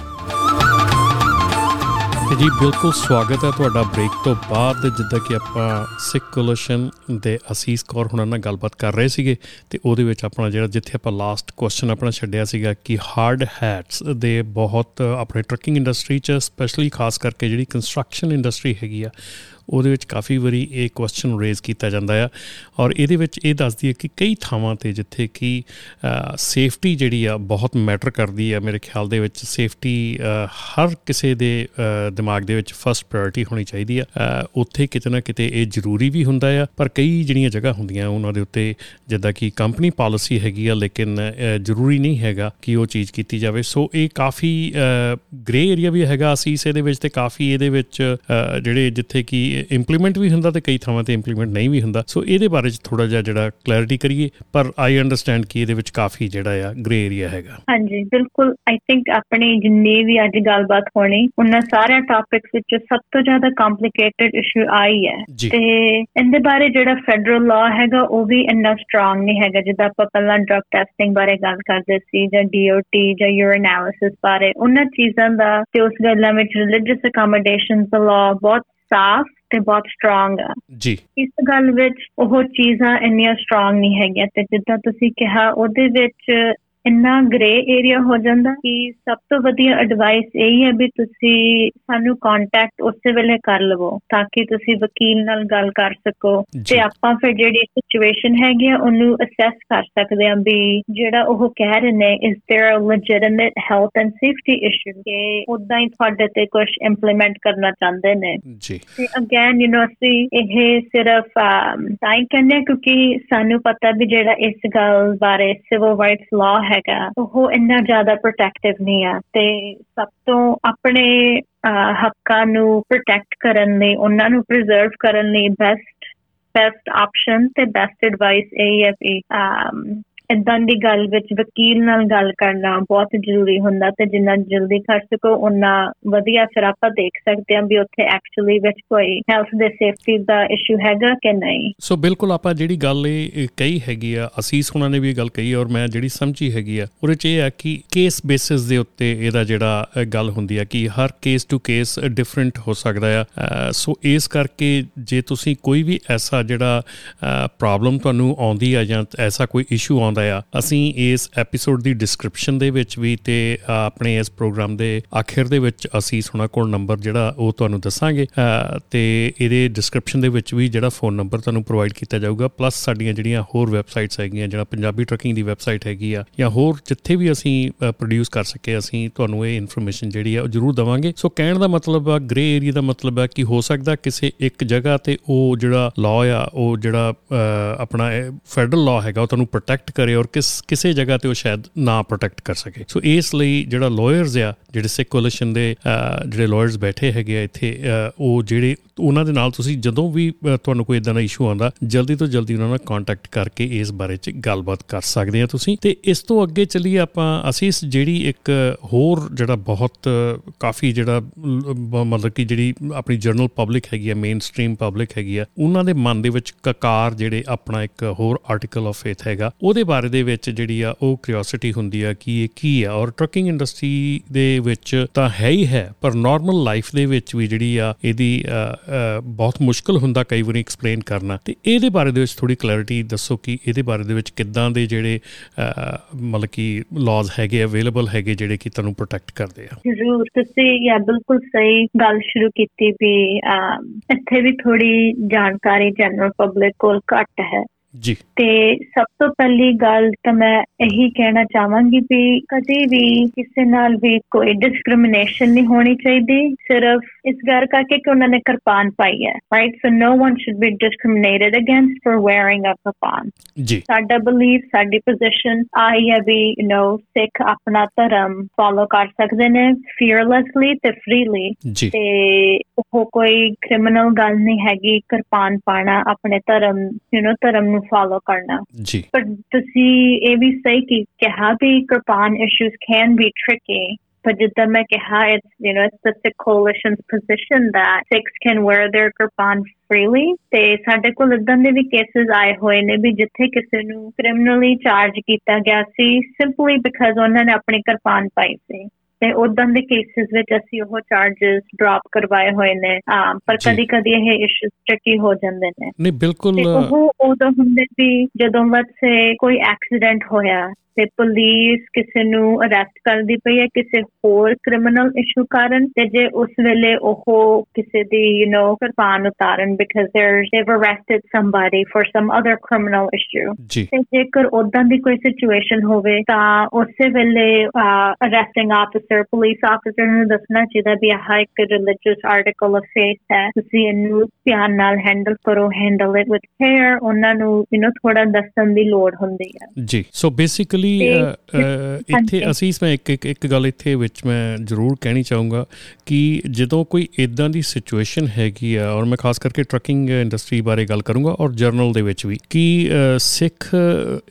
ਤੇ ਜੀ, ਬਿਲਕੁਲ ਸਵਾਗਤ ਹੈ ਤੁਹਾਡਾ ਬ੍ਰੇਕ ਤੋਂ ਬਾਅਦ ਜਿੱਦਾਂ ਕਿ ਆਪਾਂ ਸਿੱਖ ਕੋਲੇਸ਼ਨ ਦੇ ਅਸੀਸ ਕੌਰ ਹੁਣਾਂ ਨਾਲ ਗੱਲਬਾਤ ਕਰ ਰਹੇ ਸੀਗੇ ਤੇ ਉਹਦੇ ਵਿੱਚ ਆਪਣਾ ਜਿਹੜਾ ਜਿੱਥੇ ਆਪਾਂ ਲਾਸਟ ਕੁਐਸਚਨ ਆਪਣਾ ਛੱਡਿਆ ਸੀਗਾ ਕਿ ਹਾਰਡ ਹੈਟਸ ਦੇ ਬਹੁਤ ਆਪਣੇ ਟਰੱਕਿੰਗ ਇੰਡਸਟਰੀ ਚ ਸਪੈਸ਼ਲੀ ਖਾਸ ਕਰਕੇ ਜਿਹੜੀ ਕੰਸਟਰਕਸ਼ਨ ਇੰਡਸਟਰੀ ਹੈਗੀ ਆ ਉਹਦੇ ਵਿੱਚ ਕਾਫੀ ਵਾਰੀ ਇਹ ਕੁਐਸਚਨ ਰੇਜ਼ ਕੀਤਾ ਜਾਂਦਾ ਆ ਔਰ ਇਹਦੇ ਵਿੱਚ ਇਹ ਦੱਸਦੀ ਹੈ ਕਿ ਕਈ ਥਾਵਾਂ ਤੇ ਜਿੱਥੇ ਕਿ ਸੇਫਟੀ ਜਿਹੜੀ ਆ ਬਹੁਤ ਮੈਟਰ ਕਰਦੀ ਆ ਮੇਰੇ ਖਿਆਲ ਦੇ ਵਿੱਚ ਸੇਫਟੀ ਹਰ ਕਿਸੇ ਦੇ ਦਿਮਾਗ ਦੇ ਵਿੱਚ ਫਸਟ ਪ੍ਰਾਇੋਰਟੀ ਹੋਣੀ ਚਾਹੀਦੀ ਆ। ਉੱਥੇ ਕਿਤੇ ਨਾ ਕਿਤੇ ਇਹ ਜ਼ਰੂਰੀ ਵੀ ਹੁੰਦਾ ਆ, ਪਰ ਕਈ ਜਿਹੜੀਆਂ ਜਗ੍ਹਾ ਹੁੰਦੀਆਂ ਉਹਨਾਂ ਦੇ ਉੱਤੇ ਜਿੱਦਾਂ ਕਿ ਕੰਪਨੀ ਪਾਲਿਸੀ ਹੈਗੀ ਆ, ਲੇਕਿਨ ਜ਼ਰੂਰੀ ਨਹੀਂ ਹੈਗਾ ਕਿ ਉਹ ਚੀਜ਼ ਕੀਤੀ ਜਾਵੇ। ਸੋ ਇਹ ਕਾਫੀ ਗ੍ਰੇ ਏਰੀਆ ਵੀ ਹੈਗਾ, ਅਸੀਂ ਇਸ ਦੇ ਵਿੱਚ ਤੇ ਕਾਫੀ ਇਹਦੇ ਵਿੱਚ ਜਿਹੜੇ ਜਿੱਥੇ ਕਿ ਇੰਪਲੀਮੈਂਟ ਵੀ ਹੁੰਦਾ ਤੇ ਕਈ ਥਾਵਾਂ ਤੇ ਇੰਪਲੀਮੈਂਟ ਨਹੀਂ ਵੀ ਹੁੰਦਾ। ਸੋ ਇਹਦੇ ਬਾਰੇ ਚ ਥੋੜਾ ਜਿਹਾ ਜਿਹੜਾ ਕਲੈਰਿਟੀ ਕਰੀਏ ਪਰ ਆਈ ਅੰਡਰਸਟੈਂਡ ਕਿ ਇਹਦੇ ਵਿੱਚ ਕਾਫੀ ਜਿਹੜਾ ਆ ਗ੍ਰੇ ਏਰੀਆ ਹੈਗਾ। ਹਾਂਜੀ ਬਿਲਕੁਲ। ਆਈ ਥਿੰਕ ਆਪਣੇ ਜਿੰਨੇ ਵੀ ਅੱਜ ਗੱਲਬਾਤ ਹੋਣੀ ਉਹਨਾਂ ਸਾਰਿਆਂ ਟਾਪਿਕਸ ਵਿੱਚ ਸਭ ਤੋਂ ਜ਼ਿਆਦਾ ਕੰਪਲਿਕੇਟਡ ਇਸ਼ੂ ਆਈ ਹੈ ਤੇ ਇਹਦੇ ਬਾਰੇ ਜਿਹੜਾ ਫੈਡਰਲ ਲਾ ਹੈਗਾ ਉਹ ਵੀ ਇੰਨਾ ਸਟਰੋਂਗ ਨਹੀਂ ਹੈਗਾ। ਜਿੱਦਾਂ ਆਪਾਂ ਪਹਿਲਾਂ ਡਰਗ ਟੈਸਟਿੰਗ ਬਾਰੇ ਗੱਲ ਕਰਦੇ ਸੀ ਜਾਂ ਡੀਓਟੀ ਜਾਂ ਯੂਰਿਨ ਬਾਰੇ ਉਹਨਾਂ ਚੀਜ਼ਾਂ ਦਾ ਤੇ ਉਸ ਗੱਲਾਂ ਵਿੱਚ ਰਿਲੀਜੀਅਸ ਅਕਮੋਡੇਸ਼ਨਸ ਦਾ ਲਾ ਬਹੁਤ ਸਾਫ਼ ਤੇ ਬਹੁਤ ਸਟਰੋਂਗ ਆ। ਜੀ। ਇਸ ਗੱਲ ਵਿੱਚ ਉਹ ਚੀਜ਼ਾਂ ਇੰਨੀਆਂ ਸਟਰੋਂਗ ਨਹੀਂ ਹੈਗੀਆਂ ਤੇ ਜਿੱਦਾਂ ਤੁਸੀਂ ਕਿਹਾ ਉਹਦੇ ਵਿੱਚ ਇੰਨਾ ਗ੍ਰੇ ਏਰੀਆ ਹੋ ਜਾਂਦਾ ਕਿ ਸਭ ਤੋਂ ਵਧੀਆ ਐਡਵਾਈਸ ਇਹ ਹੈ ਵੀ ਤੁਸੀਂ ਸਾਨੂੰ ਕੰਟੈਕਟ ਉਸੇ ਵੇਲੇ ਕਰ ਲਵੋ ਤਾਂ ਕਿ ਤੁਸੀਂ ਵਕੀਲ ਨਾਲ ਗੱਲ ਕਰ ਸਕੋ ਤੇ ਆਪਾਂ ਫਿਰ ਜਿਹੜੀ ਸਿਚੁਏਸ਼ਨ ਹੈਗੀ ਆ ਉਹਨੂੰ ਅਸੈਸ ਕਰ ਸਕਦੇ ਆ ਵੀ ਜਿਹੜਾ ਉਹ ਕਹਿ ਰਹੇ ਨੇ ਇਸ there a legitimate health and safety issue ਕਿ ਉਦਾਂ ਹੀ ਤੁਹਾਡੇ ਤੇ ਕੁਝ ਇੰਪਲੀਮੈਂਟ ਕਰਨਾ ਚਾਹੁੰਦੇ ਨੇ ਜੀ ਤੇ ਅਗੇਨ ਯੂ نو ਸੀ ਇਹ ਸਿਰਫ ਤਾਂ ਕਹਿੰਦੇ ਕਿਉਂਕਿ ਸਾਨੂੰ ਪਤਾ ਵੀ ਜਿਹੜਾ ਇਸ ਗੱਲ ਬਾਰੇ ਸਿਵਲ ਰਾਈਟਸ ਲਾ ਹੈਗਾ। ਉਹ ਇੰਨਾ ਜ਼ਿਆਦਾ ਪ੍ਰੋਟੈਕਟਿਵ ਨਹੀਂ ਆ ਤੇ ਸਭ ਤੋਂ ਆਪਣੇ ਹੱਕਾਂ ਨੂੰ ਪ੍ਰੋਟੈਕਟ ਕਰਨ ਲਈ, ਉਹਨਾਂ ਨੂੰ ਪ੍ਰੀਜ਼ਰਵ ਕਰਨ ਲਈ ਬੈਸਟ ਬੈਸਟ ਆਪਸ਼ਨ ਤੇ ਬੈਸਟ ਐਡਵਾਈਸ ਇਹ ਹੈ ਕਿ ਇਦਾਂ ਦੀ ਗੱਲ ਵਿੱਚ ਵਕੀਲ ਨਾਲ ਗੱਲ ਕਰਨਾ ਬਹੁਤ ਜ਼ਰੂਰੀ ਹੁੰਦਾ ਤੇ ਜਿੰਨਾ ਜਲਦੀ ਕਰ ਸਕੋ ਉਹਨਾਂ ਵਧੀਆ ਫਿਰ ਆਪਾਂ ਦੇਖ ਸਕਦੇ ਹਾਂ ਵੀ ਉੱਥੇ ਐਕਚੁਅਲੀ ਵਿੱਚ ਕੋਈ ਹੈਲਥ ਦੇ ਸੇਫਟੀ ਦਾ ਇਸ਼ੂ ਹੈਗਾ ਕਿ ਨਹੀਂ। ਸੋ ਬਿਲਕੁਲ ਆਪਾਂ ਜਿਹੜੀ ਗੱਲ ਇਹ ਕਹੀ ਹੈਗੀ ਆ, ਅਸੀਸ ਉਹਨਾਂ ਨੇ ਵੀ ਗੱਲ ਕਹੀ ਔਰ ਮੈਂ ਜਿਹੜੀ ਸਮਝੀ ਹੈਗੀ ਆ, ਉਹਦੇ ਚ ਇਹ ਆ ਕਿ ਕੇਸ ਬੇਸਿਸ ਦੇ ਉੱਤੇ ਇਹਦਾ ਜਿਹੜਾ ਗੱਲ ਹੁੰਦੀ ਆ ਕਿ ਹਰ ਕੇਸ ਟੂ ਕੇਸ ਡਿਫਰੈਂਟ ਹੋ ਸਕਦਾ ਆ। ਸੋ ਇਸ ਕਰਕੇ ਜੇ ਤੁਸੀਂ ਕੋਈ ਵੀ ਐਸਾ ਜਿਹੜਾ ਪ੍ਰੋਬਲਮ ਤੁਹਾਨੂੰ ਆਉਂਦੀ ਆ ਜਾਂ ਐਸਾ ਕੋਈ ਇਸ਼ੂ ਆਉਂਦਾ ਆ ਅਸੀਂ ਇਸ ਐਪੀਸੋਡ ਦੀ ਡਿਸਕ੍ਰਿਪਸ਼ਨ ਦੇ ਵਿੱਚ ਵੀ ਤੇ ਆਪਣੇ ਇਸ ਪ੍ਰੋਗਰਾਮ ਦੇ ਆਖਿਰ ਦੇ ਵਿੱਚ ਅਸੀਂ ਸੁਣਾ ਕੋਲ ਨੰਬਰ ਜਿਹੜਾ ਉਹ ਤੁਹਾਨੂੰ ਦੱਸਾਂਗੇ। ਤੇ ਇਹਦੇ ਡਿਸਕ੍ਰਿਪਸ਼ਨ ਦੇ ਵਿੱਚ ਵੀ ਜਿਹੜਾ ਫੋਨ ਨੰਬਰ ਤੁਹਾਨੂੰ ਪ੍ਰੋਵਾਈਡ ਕੀਤਾ ਜਾਊਗਾ ਪਲੱਸ ਸਾਡੀਆਂ ਜਿਹੜੀਆਂ ਹੋਰ ਵੈਬਸਾਈਟਸ ਹੈਗੀਆਂ, ਜਿਹੜਾ ਪੰਜਾਬੀ ਟਰੱਕਿੰਗ ਦੀ ਵੈਬਸਾਈਟ ਹੈਗੀ ਆ, ਜਾਂ ਹੋਰ ਜਿੱਥੇ ਵੀ ਅਸੀਂ ਪ੍ਰੋਡਿਊਸ ਕਰ ਸਕੇ, ਅਸੀਂ ਤੁਹਾਨੂੰ ਇਹ ਇਨਫੋਰਮੇਸ਼ਨ ਜਿਹੜੀ ਆ ਉਹ ਜ਼ਰੂਰ ਦਵਾਂਗੇ। ਸੋ ਕਹਿਣ ਦਾ ਮਤਲਬ ਆ ਗ੍ਰੇ ਏਰੀਆ ਦਾ ਮਤਲਬ ਹੈ ਕਿ ਹੋ ਸਕਦਾ ਕਿਸੇ ਇੱਕ ਜਗ੍ਹਾ ਤੇ ਉਹ ਜਿਹੜਾ ਲਾਅ ਆ, ਉਹ ਜਿਹੜਾ ਆਪਣਾ ਫੈਡਰਲ ਲਾਅ ਹੈਗਾ, ਉਹ ਤੁਹਾਨੂੰ ਪ੍ਰੋਟੈਕਟ ਕਰੇ। ਔਰ ਕਿਸ, ਕਿਸੇ ਜਗ੍ਹਾ ਤੇ ਉਹ ਸ਼ਾਇਦ ਨਾ ਪ੍ਰੋਟੈਕਟ ਕਰ ਸਕੇ। ਸੋ ਇਸ ਲਈ ਜਿਹੜਾ ਲਾਇਰਸ ਆ, ਜਿਹੜੇ ਸਿੱਖ ਕੋਲੀਸ਼ਨ ਦੇ ਜਿਹੜੇ ਲਾਇਰਸ ਬੈਠੇ ਹੈਗੇ ਆ ਇੱਥੇ ਉਹ ਜਿਹੜੇ, ਉਹਨਾਂ ਦੇ ਨਾਲ ਤੁਸੀਂ ਜਦੋਂ ਵੀ ਤੁਹਾਨੂੰ ਕੋਈ ਇਦਾਂ ਦਾ ਇਸ਼ੂ ਆਉਂਦਾ, ਜਲਦੀ ਤੋਂ ਜਲਦੀ ਉਹਨਾਂ ਨਾਲ ਕੰਟੈਕਟ ਕਰਕੇ ਇਸ ਬਾਰੇ 'ਚ ਗੱਲਬਾਤ ਕਰ ਸਕਦੇ ਆ ਤੁਸੀਂ। ਤੇ ਇਸ ਤੋਂ ਅੱਗੇ ਚੱਲੀਏ ਆਪਾਂ, ਅਸੀਂ ਜਿਹੜੀ ਇੱਕ ਹੋਰ ਜਿਹੜਾ ਬਹੁਤ, ਕਾਫੀ ਜਿਹੜਾ ਮਤਲਬ ਕਿ ਜਿਹੜੀ ਆਪਣੀ ਜਰਨਲ ਪਬਲਿਕ ਹੈਗੀ ਆ ਮੇਨ ਸਟ੍ਰੀਮ ਪਬਲਿਕ ਹੈਗੀ ਆ, ਉਹਨਾਂ ਦੇ ਮਨ ਦੇ ਵਿੱਚ ਕਕਾਰ ਜਿਹੜੇ ਆਪਣਾ ਇੱਕ ਹੋਰ ਆਰਟੀਕਲ ਆਫ ਫੇਥ ਹੈਗਾ, ਉਹਦੇ ਬਾਰੇ ਦੇ ਵਿੱਚ ਜਿਹੜੀ ਆ ਉਹ ਕਿਉਰਿਓਸਿਟੀ ਹੁੰਦੀ ਆ ਕਿ ਇਹ ਕੀ ਆ? ਔਰ ਟਰੱਕਿੰਗ ਇੰਡਸਟਰੀ ਦੇ ਵਿੱਚ ਤਾਂ ਹੈ ਹੀ ਹੈ, ਪਰ ਨਾਰਮਲ ਲਾਈਫ ਦੇ ਵਿੱਚ ਵੀ ਜਿਹੜੀ ਆ ਇਹਦੀ ਬਹੁਤ ਮੁਸ਼ਕਲ ਹੁੰਦਾ ਕਈ ਵਾਰੀ ਐਕਸਪਲੇਨ ਕਰਨਾ। ਤੇ ਇਹਦੇ ਬਾਰੇ ਦੇ ਵਿੱਚ ਥੋੜੀ ਕਲੈਰਿਟੀ ਦੱਸੋ ਕਿ ਇਹਦੇ ਬਾਰੇ ਦੇ ਵਿੱਚ ਕਿੱਦਾਂ ਦੇ ਜਿਹੜੇ ਮਤਲਬ ਕਿ ਲਾਜ਼ ਹੈਗੇ ਅਵੇਲੇਬਲ ਹੈਗੇ ਜਿਹੜੇ ਕਿ ਤੁਹਾਨੂੰ ਪ੍ਰੋਟੈਕਟ ਕਰਦੇ ਆ? ਜ਼ਰੂਰ, ਤੁਸੀਂ ਇਹ ਬਿਲਕੁਲ ਸਹੀ ਗੱਲ ਸ਼ੁਰੂ ਕੀਤੀ ਵੀ ਇੱਥੇ ਵੀ ਥੋੜੀ ਜਾਣਕਾਰੀ ਜਨਰਲ ਪਬਲਿਕ ਕੋਲ ਘੱਟ ਹੈ। ਜੀ। ਤੇ ਸਭ ਤੋਂ ਪਹਿਲੀ ਗੱਲ ਤਾਂ ਮੈਂ ਇਹੀ ਕਹਿਣਾ ਚਾਹਾਂਗੀ ਕਿ ਕਦੇ ਵੀ ਕਿਸੇ ਨਾਲ ਵੀ ਕੋਈ ਡਿਸਕ੍ਰਿਮੀਨੇਸ਼ਨ ਨਹੀਂ ਹੋਣੀ ਚਾਹੀਦੀ ਸਿਰਫ ਇਸ ਗੱਲ ਕਰਕੇ ਕਿ ਉਹਨਾਂ ਨੇ ਕਿਰਪਾਨ ਪਾਈ ਹੈ right so no one should be discriminated against for wearing a kirpan. ਜੀ। ਸਾਡਾ ਬਲੀਫ ਸਾਡੀ ਪੋਜੀਸ਼ਨ ਆਈ ਹੈ ਵੀ ਯੂ نو ਸਿੱਖ ਆਪਣਾ ਧਰਮ ਫਾਲੋ ਕਰ ਸਕਦੇ ਨੇ ਫੀਅਰਲੈਸਲੀ ਤੇ ਫ੍ਰੀਲੀ ਤੇ ਉਹ ਕੋਈ ਕ੍ਰਿਮੀਨਲ ਗੱਲ ਨਹੀਂ ਹੈਗੀ ਕਿਰਪਾਨ ਪਾਣਾ ਆਪਣੇ ਧਰਮ ਯੂ نو ਧਰਮ ਨੂੰ ਫਾਲੋ ਕਰਨਾ। ਜੀ। ਪਰ ਤੁਸੀਂ ਇਹ ਵੀ ਸਹੀ ਕਿ ਕਿਹਾ ਵੀ kirpan issues can be tricky but ਜਿੱਦਾਂ ਮੈਂ ਕਿਹਾ it's you know it's the Sikh coalition's position that Sikhs can wear their kirpan freely ਤੇ ਸਾਡੇ ਕੋਲ ਇਦਾਂ ਦੇ ਵੀ ਕੇਸਿਸ ਆਏ ਹੋਏ ਨੇ ਵੀ ਜਿੱਥੇ ਕਿਸੇ ਨੂੰ ਕ੍ਰਿਮੀਨਲੀ ਚਾਰਜ ਕੀਤਾ ਗਿਆ ਸੀ ਸਿੰਪਲੀ ਬਿਕਾਜ਼ ਉਹਨਾਂ ਨੇ ਆਪਣੀ ਕਿਰਪਾਨ ਪਾਈ ਸੀ। ਤੇ ਉਦਾਂ ਦੇ ਕੇਸਿਸ ਵਿੱਚ ਅਸੀਂ ਉਹ ਚਾਰजेस ਡ੍ਰੌਪ ਕਰਵਾਏ ਹੋਏ ਨੇ ਪਰ ਕਦੀ ਕਦੀ ਇਹ ਇਸ਼ੂਸ ਟ੍ਰਿਕੀ ਹੋ ਜਾਂਦੇ ਨੇ। ਨਹੀਂ ਬਿਲਕੁਲ ਉਹ ਉਦੋਂ ਹੁੰਦੇ ਸੀ ਜਦੋਂ ਵਸੇ ਕੋਈ ਐਕਸੀਡੈਂਟ ਹੋਇਆ ਤੇ ਪੁਲਿਸ ਕਿਸੇ ਨੂੰ ਅਰੈਸਟ ਕਰਦੀ ਪਈ ਹੈ ਕਿਸੇ ਹੋਰ ਕ੍ਰਿਮੀਨਲ ਇਸ਼ੂ ਕਾਰਨ ਤੇ ਜੇ ਉਸ ਵੇਲੇ ਉਹ ਕਿਸੇ ਦੀ ਯੂ نو ਕਿਰਪਾਨ ਉਤਾਰਨ because they have arrested somebody for some other criminal issue ਤੇ ਜੇਕਰ ਉਦਾਂ ਦੀ ਕੋਈ ਸਿਚੁਏਸ਼ਨ ਹੋਵੇ ਤਾਂ ਉਸੇ ਵੇਲੇ ਅਰੈਸਟਿੰਗ ਆਫਿਸਰ ਪੁਲਿਸ ਆਫੀਸਰ ਨੂੰ ਦੱਸਣਾ ਚਾਹੀਦਾ ਵੀ ਆਹ ਇੱਕ ਰਿਲੀਜੀਅਸ ਆਰਟੀਕਲ ਆਫ ਫੇਥ ਹੈ। ਤੁਸੀਂ ਇਹਨੂੰ ਧਿਆਨ ਨਾਲ ਹੈਂਡਲ ਕਰੋ ਹੈਂਡਲ ਇਟ ਵਿਦ ਕੇਅਰ ਉਹਨਾਂ ਨੂੰ ਯੂ نو ਥੋੜਾ ਦੱਸਣ ਦੀ ਲੋੜ ਹੁੰਦੀ ਹੈ। ਜੀ ਸੋ ਬੇਸਿਕਲੀ ਇੱਥੇ ਅਸੀਂ ਇਸ ਵਿੱਚ ਇੱਕ ਇੱਕ ਗੱਲ ਇੱਥੇ ਵਿੱਚ ਮੈਂ ਜ਼ਰੂਰ ਕਹਿਣੀ ਚਾਹੂੰਗਾ ਕਿ ਜਦੋਂ ਕੋਈ ਇਦਾਂ ਦੀ ਸਿਚੁਏਸ਼ਨ ਹੈਗੀ ਆ ਔਰ ਮੈਂ ਖਾਸ ਕਰਕੇ ਟਰੱਕਿੰਗ ਇੰਡਸਟਰੀ ਬਾਰੇ ਗੱਲ ਕਰੂੰਗਾ ਔਰ ਜਰਨਲ ਦੇ ਵਿੱਚ ਵੀ ਕਿ ਸਿੱਖ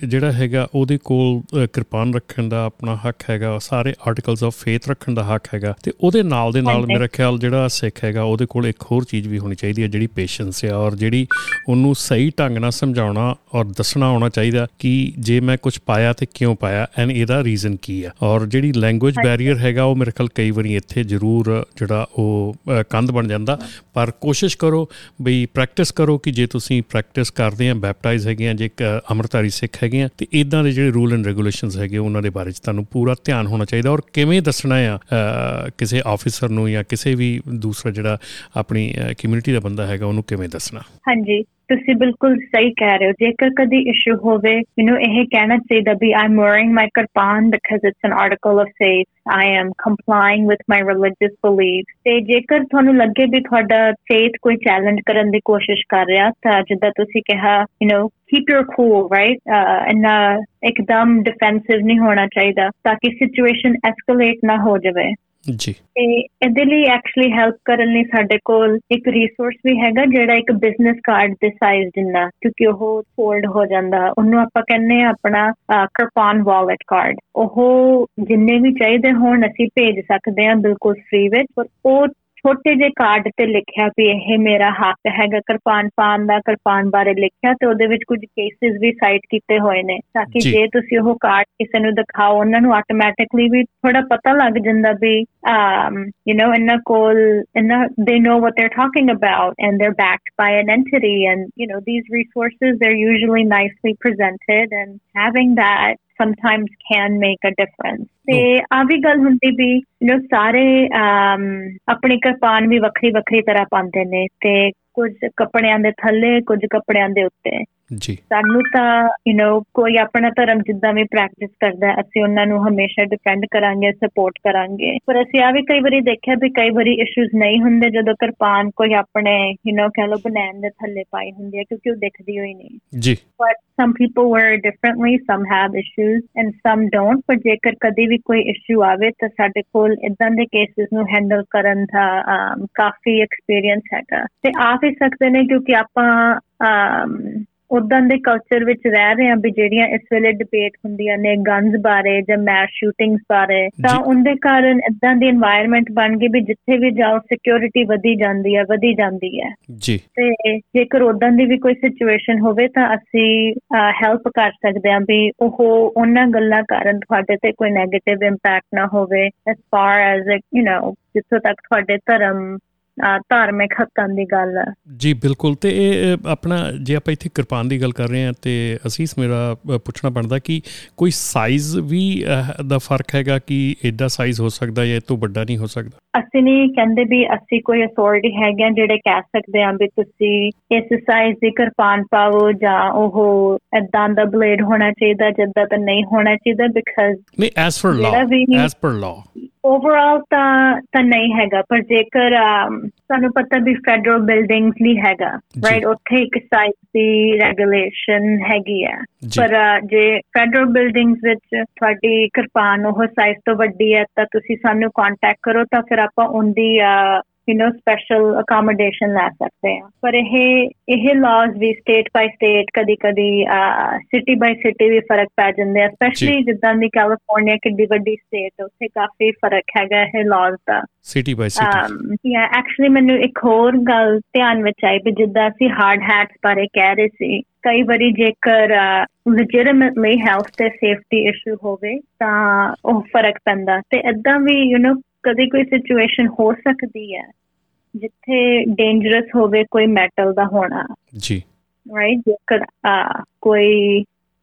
ਜਿਹੜਾ ਹੈਗਾ ਉਹਦੇ ਕੋਲ ਕਿਰਪਾਨ ਰੱਖਣ ਦਾ ਆਪਣਾ ਹੱਕ ਹੈਗਾ ਸਾਰੇ ਆਰਟੀਕਲਸ ਆਫ ਫੇਥ ਰੱਖਣ ਦਾ ਹੱਕ ਹੈਗਾ ਤੇ ਉਹਦੇ ਨਾਲ ਦੇ ਨਾਲ ਮੇਰਾ ਖਿਆਲ ਜਿਹੜਾ ਸਿੱਖ ਹੈਗਾ ਉਹਦੇ ਕੋਲ ਇੱਕ ਹੋਰ ਚੀਜ਼ ਵੀ ਹੋਣੀ ਚਾਹੀਦੀ ਹੈ ਜਿਹੜੀ ਪੇਸ਼ੈਂਸ ਹੈ ਔਰ ਜਿਹੜੀ ਉਹਨੂੰ ਸਹੀ ਢੰਗ ਨਾਲ ਸਮਝਾਉਣਾ ਔਰ ਦੱਸਣਾ ਆਉਣਾ ਚਾਹੀਦਾ ਕਿ ਜੇ ਮੈਂ ਕੁਝ ਪਾਇਆ ਤੇ ਕਿਉਂ ਪਾਇਆ ਐਂਡ ਇਹਦਾ ਰੀਜ਼ਨ ਕੀ ਆ। ਔਰ ਜਿਹੜੀ ਲੈਂਗੁਏਜ ਬੈਰੀਅਰ ਹੈਗਾ ਉਹ ਮੇਰੇ ਖਿਆਲ ਕਈ ਵਾਰੀ ਇੱਥੇ ਜ਼ਰੂਰ ਜਿਹੜਾ ਉਹ ਕੰਧ ਬਣ ਜਾਂਦਾ। ਪਰ ਕੋਸ਼ਿਸ਼ ਕਰੋ ਬਈ ਪ੍ਰੈਕਟਿਸ ਕਰੋ ਕਿ ਜੇ ਤੁਸੀਂ ਪ੍ਰੈਕਟਿਸ ਕਰਦੇ ਆ ਬੈਪਟਾਈਜ਼ ਹੈਗੇ ਆ ਜੇ ਅਮਰਤਾਰੀ ਸਿੱਖ ਹੈਗੇ ਆ ਤੇ ਇਦਾਂ ਦੇ ਜਿਹੜੇ ਰੂਲ ਐਂਡ ਰੈਗੂਲੇਸ਼ਨਸ ਹੈਗੇ ਉਹਨਾਂ ਦੇ ਬਾਰੇ ਚ ਤੁਹਾਨੂੰ ਪੂਰਾ ਧਿਆਨ ਹੋਣਾ ਚਾਹੀਦਾ। ਔਰ ਕਿਵੇਂ ਦੱਸਣਾ ਆ ਕਿਸੇ ਆਫੀਸਰ ਨੂੰ ਜਾਂ ਕਿਸੇ ਵੀ ਦੂਸਰਾ ਜਿਹੜਾ ਆਪਣੀ ਕਮਿਊਨਿਟੀ ਦਾ ਬੰਦਾ ਹੈਗਾ, ਉਹਨੂੰ ਕਿਵੇਂ ਦੱਸਣਾ? ਹਾਂਜੀ। ਤੁਸੀਂ ਬਿਲਕੁਲ ਸਹੀ ਕਹਿ ਰਹੇ ਹੋ ਜੇਕਰ ਕਦੀ ਇਸ਼ੂ ਹੋਵੇ ਯੂ نو ਇਹ ਕਹਿਣਾ ਚਾਹੀਦਾ ਵੀ I'm wearing my kirpan because it's an article of faith I am complying with my religious belief ਤੇ ਜੇਕਰ ਤੁਹਾਨੂੰ ਲੱਗੇ ਵੀ ਤੁਹਾਡਾ ਫੇਥ ਕੋਈ ਚੈਲੰਜ ਕਰਨ ਦੀ ਕੋਸ਼ਿਸ਼ ਕਰ ਰਿਹਾ ਤਾਂ ਜਿੱਦਾਂ ਤੁਸੀਂ ਕਿਹਾ you know keep your cool right uh, and uh, ਇੱਕਦਮ ਡਿਫੈਂਸਿਵ ਨਹੀਂ ਹੋਣਾ ਚਾਹੀਦਾ ਤਾਂ ਕਿ ਸਿਚੁਏਸ਼ਨ ਐਸਕੇਲੇਟ ਨਾ ਹੋ ਜਾਵੇ ਜੀ। ਤੇ ਇਹਦੇ ਲਈ ਐਕਚੁਅਲੀ ਹੈਲਪ ਕਰਨ ਲਈ ਸਾਡੇ ਕੋਲ ਇੱਕ ਰਿਸੋਰਸ ਵੀ ਹੈਗਾ, ਜਿਹੜਾ ਇੱਕ ਬਿਜ਼ਨਸ ਕਾਰਡ ਦੇ ਸਾਈਜ਼ ਜਿੰਨਾ ਕਿਉਂਕਿ ਉਹ ਫੋਲਡ ਹੋ ਜਾਂਦਾ। ਉਹਨੂੰ ਆਪਾਂ ਕਹਿੰਦੇ ਆ ਆਪਣਾ ਕਿਰਪਾਨ ਵਾਲਟ ਕਾਰਡ ਉਹ ਜਿੰਨੇ ਵੀ ਚਾਹੀਦੇ ਹੋਣ, ਅਸੀਂ ਭੇਜ ਸਕਦੇ ਹਾਂ ਬਿਲਕੁਲ ਫ੍ਰੀ ਵਿੱਚ, ਪਰ ਉਹ ਛੋਟੇ ਜਿਹੇ ਕਾਰਡ ਤੇ ਲਿਖਿਆ ਵੀ ਇਹ ਮੇਰਾ ਹੱਕ ਹੈਗਾ ਕਿਰਪਾਨ ਪਾਣ ਦਾ ਕਿਰਪਾਨ ਬਾਰੇ ਲਿਖਿਆ ਤੇ ਉਹਦੇ ਵਿੱਚ ਕੁਝ ਕੇਸਿਸ ਵੀ ਸਾਈਟ ਕੀਤੇ ਹੋਏ ਨੇ ਤਾਂ ਕਿ ਜੀ। ਜੇ ਤੁਸੀਂ ਉਹ ਕਾਰਡ ਕਿਸੇ ਨੂੰ ਦਿਖਾਓ ਉਹਨਾਂ ਨੂੰ ਆਟੋਮੈਟਿਕਲੀ ਵੀ ਥੋੜਾ ਪਤਾ ਲੱਗ ਜਾਂਦਾ ਵੀ um you know ਇਹਨਾਂ ਕੋਲ ਇਹਨਾਂ they know what they're talking about and they're backed by an entity and you know these resources they're usually nicely presented and having that sometimes can make a difference. ਤੇ ਆ ਵੀ ਗੱਲ ਹੁੰਦੀ ਵੀ know ਸਾਰੇ ਆਪਣੀ ਕਿਰਪਾਨ ਵੀ ਵੱਖਰੀ ਵੱਖਰੀ ਤਰ੍ਹਾਂ ਪਾਉਂਦੇ ਨੇ ਤੇ ਕੁਝ ਕੱਪੜਿਆਂ ਦੇ ਥੱਲੇ ਕੁਝ ਕੱਪੜਿਆਂ ਦੇ ਉੱਤੇ। ਜੀ ਸਾਨੂੰ ਤਾਂ ਯੂ نو ਕੋਈ ਆਪਣਾ ਧਰਮ ਜਿੱਦਾਂ ਵੀ ਪ੍ਰੈਕਟਿਸ ਕਰਦਾ ਹੈ, ਅਸੀਂ ਉਹਨਾਂ ਨੂੰ ਹਮੇਸ਼ਾ ਡਿਫੈਂਡ ਕਰਾਂਗੇ ਸਪੋਰਟ ਕਰਾਂਗੇ ਪਰ ਅਸੀਂ ਆ ਵੀ ਕਈ ਵਾਰੀ ਦੇਖਿਆ ਵੀ ਕਈ ਵਾਰੀ ਇਸ਼ੂਜ਼ ਨਹੀਂ ਹੁੰਦੇ ਜਦੋਂ ਕਿਰਪਾਨ ਕੋਈ ਆਪਣੇ ਯੂ نو ਕਹ ਲੋ ਬਨੈਣ ਦੇ ਥੱਲੇ ਪਾਈ ਹੁੰਦੀ ਹੈ ਕਿਉਂਕਿ ਉਹ ਦਿਖਦੀ ਹੋਈ ਨਹੀਂ ਜੀ but some people wear it differently some have issues and some don't ਪਰ ਜੇਕਰ ਕਦੀ ਵੀ ਕੋਈ ਇਸ਼ੂ ਆਵੇ ਤਾਂ ਸਾਡੇ ਕੋਲ ਇਦਾਂ ਦੇ ਕੇਸਿਸ ਨੂੰ ਹੈਂਡਲ ਕਰਨ ਦਾ um, ਕਾਫੀ ਐਕਸਪੀਰੀਅੰਸ ਹੈਗਾ ਤੇ ਆ ਵੀ ਸਕਦੇ ਨੇ ਕਿਉਂਕਿ ਆਪਾਂ um, ਉਦਾਂ ਦੇ ਕਲਚਰ ਵਿੱਚ ਰਹਿ ਰਹੇ ਆ ਵੀ ਜਿਹੜੀਆਂ ਇਸ ਵੇਲੇ ਡਿਬੇਟ ਹੁੰਦੀਆਂ ਨੇ ਗਨਸ ਬਾਰੇ ਜਾਂ ਮੈਸ ਸ਼ੂਟਿੰਗਸ ਬਾਰੇ ਤਾਂ ਉਹਦੇ ਕਾਰਨ ਇਦਾਂ ਦੀ এনवायरमेंट ਬਣ ਗਈ ਵੀ ਜਿੱਥੇ ਵੀ ਜਾਓ ਸਿਕਿਉਰਿਟੀ ਵਧੀ ਜਾਂਦੀ ਹੈ ਵਧੀ ਜਾਂਦੀ ਹੈ। ਜੀ। ਤੇ ਜੇਕਰ ਉਦਾਂ ਦੀ ਵੀ ਕੋਈ ਸਿਚੁਏਸ਼ਨ ਹੋਵੇ ਤਾਂ ਅਸੀਂ ਹੈਲਪ ਕਰ ਸਕਦੇ ਹਾਂ ਵੀ ਉਹ ਉਹਨਾਂ ਗੱਲਾਂ ਕਾਰਨ ਤੁਹਾਡੇ ਤੇ ਕੋਈ 네ਗੇਟਿਵ ਇੰਪੈਕਟ ਨਾ ਹੋਵੇ as far as you know ਜਿੱਥੋਂ ਤੱਕ ਤੁਹਾਡੇ ਧਰਮ ਧਾਰਮਿਕ ਹੱਕਾਂ ਦੀ ਗੱਲ। ਹੈ ਜੀ ਬਿਲਕੁਲ। ਤੇ ਇਹ ਅ, ਆਪਣਾ ਜੇ ਆਪਾਂ ਇੱਥੇ ਕਿਰਪਾਨ ਦੀ ਗੱਲ ਕਰ ਰਹੇ ਹਾਂ ਤੇ ਅਸੀਂ ਮੇਰਾ ਅ, ਪੁੱਛਣਾ ਬਣਦਾ ਕਿ ਕੋਈ ਸਾਈਜ਼ ਵੀ ਅ, ਦਾ ਫ਼ਰਕ ਹੈਗਾ ਕਿ ਐਡਾ ਸਾਈਜ਼ ਹੋ ਸਕਦਾ ਜਾਂ ਇਹ ਤੋਂ ਵੱਡਾ ਨਹੀਂ ਹੋ ਸਕਦਾ? ਅਸੀਂ ਨਹੀਂ ਕਹਿੰਦੇ ਵੀ ਅਸੀਂ ਕੋਈ ਅਥਾਰਟੀ ਹੈਗੇ ਆ ਜਿਹੜੇ ਕਹਿ ਸਕਦੇ ਹਾਂ ਵੀ ਤੁਸੀਂ ਇਸ ਸਾਈਜ਼ ਦੀ ਕਿਰਪਾਨ ਪਾਵੋ ਜਾਂ ਉਹ ਏਦਾਂ ਦਾ ਬਲੇਡ ਹੋਣਾ ਚਾਹੀਦਾ ਜਿੱਦਾਂ ਤਾਂ ਨਹੀਂ ਹੋਣਾ ਚਾਹੀਦਾ ਬਿਕਾਜ਼ ਨਹੀਂ ਐਸ ਲਾਅ ਵੀ- ਐਸ ਪਰ ਲਾਅ ਓਵਰਆਲ ਤਾਂ ਤਾਂ ਨਹੀਂ ਹੈਗਾ ਪਰ ਜੇਕਰ ਤੁਹਾਨੂੰ ਪਤਾ ਵੀ ਫੈਡਰਲ ਬਿਲਡਿੰਗਸ ਲਈ ਹੈਗਾ। ਰਾਈਟ ਉੱਥੇ ਇੱਕ ਸਾਈਜ਼ ਦੀ ਰੈਗੂਲੇਸ਼ਨ ਹੈਗੀ ਆ ਪਰ ਜੇ ਫੈਡਰਲ ਬਿਲਡਿੰਗਸ ਵਿੱਚ ਤੁਹਾਡੀ ਕਿਰਪਾਨ ਉਹ ਸਾਈਜ਼ ਤੋਂ ਵੱਡੀ ਹੈ ਤਾਂ ਤੁਸੀਂ ਸਾਨੂੰ ਕੰਟੈਕਟ ਕਰੋ ਤਾਂ ਫਿਰ ਆਪਾਂ ਉਹਦੀ ਯੂ نو ਸਪੈਸ਼ਲ ਅਕਮੋਡੇਸ਼ਨ ਲੈ ਸਕਦੇ ਹਾਂ ਪਰ ਇਹ ਇਹ ਲਾਜ਼ ਵੀ ਸਟੇਟ ਬਾਈ ਸਟੇਟ ਕਦੀ ਕਦੀ ਸਿਟੀ ਬਾਈ ਸਿਟੀ ਵੀ ਫਰਕ ਪੈ ਜਾਂਦੇ ਆ ਸਪੈਸ਼ਲੀ ਜਿੱਦਾਂ ਦੀ ਕੈਲੀਫੋਰਨੀਆ ਕਿੱਡੀ ਵੱਡੀ ਸਟੇਟ ਉੱਥੇ ਕਾਫੀ ਫਰਕ ਹੈਗਾ ਇਹ laws the city by city um yeah actually ਮੈਨੂੰ ਇੱਕ ਹੋਰ ਗੱਲ ਧਿਆਨ ਵਿੱਚ ਆਈ ਵੀ ਜਿੱਦਾਂ ਅਸੀਂ ਹਾਰਡ ਹੈਟਸ ਬਾਰੇ ਕਹਿ ਰਹੇ ਸੀ ਕਈ ਵਾਰੀ ਜੇਕਰ ਲੈਜੀਟਿਮੇਟਲੀ ਹੈਲਥ ਤੇ ਸੇਫਟੀ ਇਸ਼ੂ ਹੋਵੇ ਤਾਂ ਉਹ ਫਰਕ ਪੈਂਦਾ ਤੇ ਇਦਾਂ ਵੀ ਯੂ نو ਕਦੀ ਕੋਈ ਸਿਚੁਏਸ਼ਨ ਹੋ ਸਕਦੀ ਹੈ ਜਿੱਥੇ ਡੇਂਜਰਸ ਹੋਵੇ ਕੋਈ ਮੈਟਲ ਦਾ ਹੋਣਾ ਜੀ? Jekar, uh, koi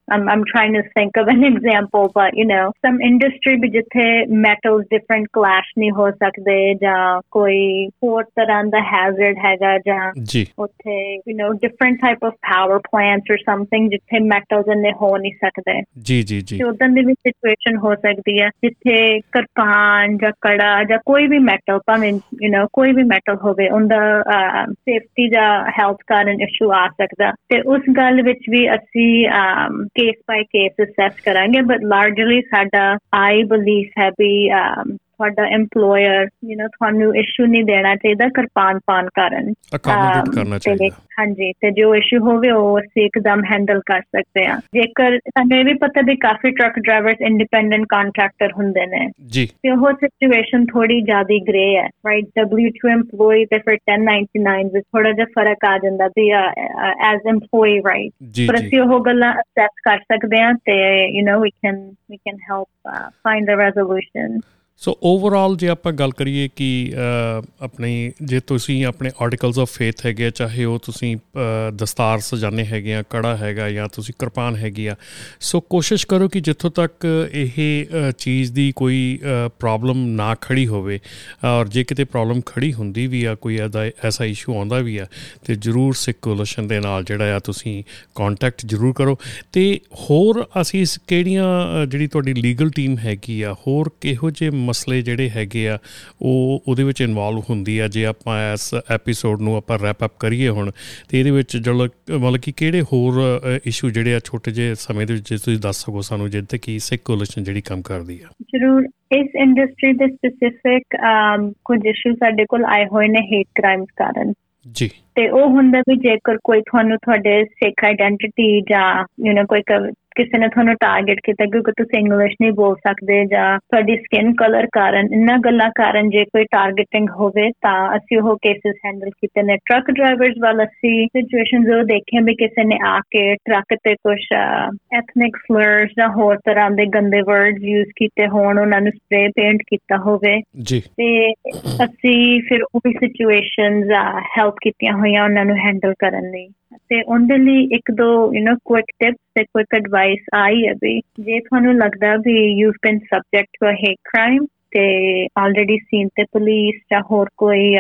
I'm I'm trying to think of an example, but you know, some industry ਵੀ ਜਿੱਥੇ metals different clash ਨਹੀਂ ਹੋ ਸਕਦੇ ਜਾਂ ਕੋਈ ਹੋਰ ਤਰ੍ਹਾਂ ਦਾ hazard ਹੈਗਾ ਜਾਂ ਉੱਥੇ you know different type of power plants or something ਜਿੱਥੇ metals ਇੰਨੇ ਹੋ ਨਹੀਂ ਸਕਦੇ ਜੀ ਜੀ ਜੀ ਉਦਾਂ ਦੀ ਵੀ ਸਿਚੁਏਸ਼ਨ ਹੋ ਸਕਦੀ ਹੈ ਜਿੱਥੇ ਕਿਰਪਾਨ ਜਾਂ ਕੜਾ ਜਾਂ ਕੋਈ ਵੀ ਮੈਟਲ ਭਾਵੇਂ ਯੂ نو ਕੋਈ ਵੀ ਮੈਟਲ ਹੋਵੇ ਉਹਦਾ ਸੇਫਟੀ ਜਾਂ ਹੈਲਥ ਕਾਰਨ ਇਸ਼ੂ ਆ ਸਕਦਾ ਤੇ ਉਸ ਗੱਲ ਵਿੱਚ ਵੀ ਅਸੀਂ ਕੇਸ ਬਾਈ ਕੇਸ ਅਸੈਸ ਕਰਾਂਗੇ ਬਟ ਲਾਰਜਲੀ ਸਾਡਾ ਆਈ ਬਲੀਫ ਹੈ ਵੀ ਤੁਹਾਡਾ EMPLOYER ਯੂ نو ਤੁਹਾਨੂੰ ਇਸ਼ੂ ਨਹੀਂ ਦੇਣਾ ਚਾਹੀਦਾ ਕਿਰਪਾਨ ਪਾਣ ਕਾਰਨ ਅਕਮੋਡੇਟ um, ਕਰਨਾ ਤੇ ਚਾਹੀਦਾ ਹਾਂਜੀ ਤੇ ਜੋ ਇਸ਼ੂ ਹੋਵੇ ਉਹ ਅਸੀਂ ਇੱਕਦਮ ਹੈਂਡਲ ਕਰ ਸਕਦੇ ਹਾਂ ਜੇਕਰ ਤੁਹਾਨੂੰ ਇਹ ਵੀ ਪਤਾ ਵੀ ਕਾਫੀ ਟਰੱਕ ਡਰਾਈਵਰਸ ਇੰਡੀਪੈਂਡੈਂਟ ਕੰਟਰੈਕਟਰ ਹੁੰਦੇ ਨੇ ਜੀ ਤੇ ਉਹ ਸਿਚੁਏਸ਼ਨ ਥੋੜੀ ਜ਼ਿਆਦਾ ਗ੍ਰੇ ਹੈ ਰਾਈਟ W2 EMPLOYE ਤੇ ਫਿਰ 1099 ਵਿੱਚ ਥੋੜਾ ਜਿਹਾ ਫਰਕ ਆ ਜਾਂਦਾ ਵੀ ਐਜ਼ EMPLOYE ਰਾਈਟ ਜੀ ਪਰ ਜੀ ਅਸੀਂ ਉਹ ਗੱਲਾਂ ਅਸੈਸ ਕਰ ਸਕਦੇ ਹਾਂ ਤੇ you know we can we can help find a resolution so overall ਜੇ ਆਪਾਂ ਗੱਲ ਕਰੀਏ ਕਿ ਅ, ਆਪਣੀ ਜੇ ਤੁਸੀਂ ਆਪਣੇ ਆਰਟੀਕਲਸ ਆਫ ਫੇਥ ਹੈਗੇ ਆ, ਚਾਹੇ ਉਹ ਤੁਸੀਂ ਅ, ਦਸਤਾਰ ਸਜਾਨੇ ਹੈਗੇ ਆ ਕੜਾ ਹੈਗਾ ਜਾਂ ਤੁਸੀਂ ਕਿਰਪਾਨ ਹੈਗੀ ਆ ਸੋ ਕੋਸ਼ਿਸ਼ ਕਰੋ ਕਿ ਜਿੱਥੋਂ ਤੱਕ ਇਹ ਅ, ਚੀਜ਼ ਦੀ ਕੋਈ ਪ੍ਰੋਬਲਮ ਨਾ ਖੜੀ ਹੋਵੇ ਔਰ ਜੇ ਕਿਤੇ ਪ੍ਰੋਬਲਮ ਖੜੀ ਹੁੰਦੀ ਵੀ ਆ ਕੋਈ ਐਦਾ ਐਸਾ ਇਸ਼ੂ ਆਉਂਦਾ ਵੀ ਆ ਤੇ ਜਰੂਰ ਸਿੱਖ ਕੋਲੇਸ਼ਨ ਦੇ ਨਾਲ ਜਿਹੜਾ ਆ ਤੁਸੀਂ ਕੰਟੈਕਟ ਜਰੂਰ ਕਰੋ। ਤੇ ਹੋਰ ਅਸੀਂ ਇਸ ਕਿਹੜੀਆਂ ਅ, ਜਿਹੜੀ ਤੁਹਾਡੀ ਲੀਗਲ ਟੀਮ ਹੈਗੀ ਆ ਹੋਰ ਕਿਹੋ ਜਿਹੇ ਮਸਲੇ ਜਿਹੜੇ ਹੈਗੇ ਆ ਉਹ ਉਹਦੇ ਵਿੱਚ ਇਨਵੋਲਵ ਹੁੰਦੀ ਆ। ਜੇ ਆਪਾਂ ਇਸ ਐਪੀਸੋਡ ਨੂੰ ਆਪਾਂ ਰੈਪ ਅਪ ਕਰੀਏ ਹੁਣ ਤੇ ਇਹਦੇ ਵਿੱਚ ਜਲ ਮਤਲਬ ਕਿ ਕਿਹੜੇ ਹੋਰ ਇਸ਼ੂ ਜਿਹੜੇ ਆ ਛੋਟੇ ਜਿਹੇ ਸਮੇਂ ਦੇ ਵਿੱਚ ਜੇ ਤੁਸੀਂ ਦੱਸ ਸਕੋ ਸਾਨੂੰ ਜਿੱਦ ਕਿ ਸਿੱਖ ਕੋਲੇਸ਼ਨ ਜਿਹੜੀ ਕੰਮ ਕਰਦੀ ਆ। ਜ਼ਰੂਰ। ਇਸ ਇੰਡਸਟਰੀ ਦੇ ਸਪੈਸਿਫਿਕ ਕੁਝ ਇਸ਼ੂ ਸਾਡੇ ਕੋਲ ਆਏ ਹੋਏ ਨੇ ਹੇਟ ਕ੍ਰਾਈਮਸ ਕਾਰਨ। ਜੀ। ਤੇ ਉਹ ਹੁੰਦਾ ਵੀ ਜੇਕਰ ਕੋਈ ਤੁਹਾਨੂੰ ਤੁਹਾਡੇ ਸਿੱਖ ਆਇਡੈਂਟੀਟੀ ਜਾਂ ਯੂ نو ਕੋਈ ਕਿਸੇ ਨੇ ਤੁਹਾਨੂੰ ਟਾਰਗੇਟ ਕੀਤਾ ਕਿਉਂਕਿ ਤੁਸੀਂ ਇੰਗਲਿਸ਼ ਨਹੀਂ ਬੋਲ ਸਕਦੇ ਜਾਂ ਤੁਹਾਡੀ ਸਕਿਨ ਕਲਰ ਕਾਰਨ ਇੰਨਾ ਗੱਲਾਂ ਕਾਰਨ ਜੇ ਕੋਈ ਟਾਰਗੇਟਿੰਗ ਹੋਵੇ ਤਾਂ ਅਸੀਂ ਉਹ ਕੇਸਿਸ ਹੈਂਡਲ ਕੀਤੇ ਨੇ। ਟਰੱਕ ਡਰਾਈਵਰਸ ਵਾਲਾ ਸੀ ਸਿਚੁਏਸ਼ਨ ਜੋ ਦੇਖੇ ਵੀ ਕਿਸੇ ਨੇ ਆ ਕੇ ਟਰੱਕ ਤੇ ਕੁਝ ਐਥਨਿਕ ਸਲਰਸ ਜਾਂ ਹੋਰ ਤਰ੍ਹਾਂ ਦੇ ਗੰਦੇ ਵਰਡਸ ਯੂਜ਼ ਕੀਤੇ ਹੋਣ ਉਹਨਾਂ ਨੂੰ ਸਪਰੇ ਪੇਂਟ ਕੀਤਾ ਹੋਵੇ। ਜੀ। ਤੇ ਅਸੀਂ ਫਿਰ ਉਹ ਵੀ ਸਿਚੁਏਸ਼ਨਸ ਹੈਲਪ ਕੀਤੀਆਂ ਹੋਈਆਂ ਉਹਨਾਂ ਨੂੰ ਹੈਂਡਲ ਕਰਨ ਲਈ। ਤੇ ਉਹਦੇ ਲਈ ਇੱਕ ਦੋ ਯੂ نو ਕੁਇਕ ਟਿਪਸ ਤੇ ਕੁਇਕ ਐਡਵਾਈਸ ਆਈ ਹੈ ਵੀ ਜੇ ਤੁਹਾਨੂੰ ਲੱਗਦਾ ਵੀ you've been subject to a hate crime ਤੇ ਆਲਰੇਡੀ ਸੀਨ ਤੇ ਪੁਲਿਸ ਜਾਂ ਹੋਰ ਕੋਈ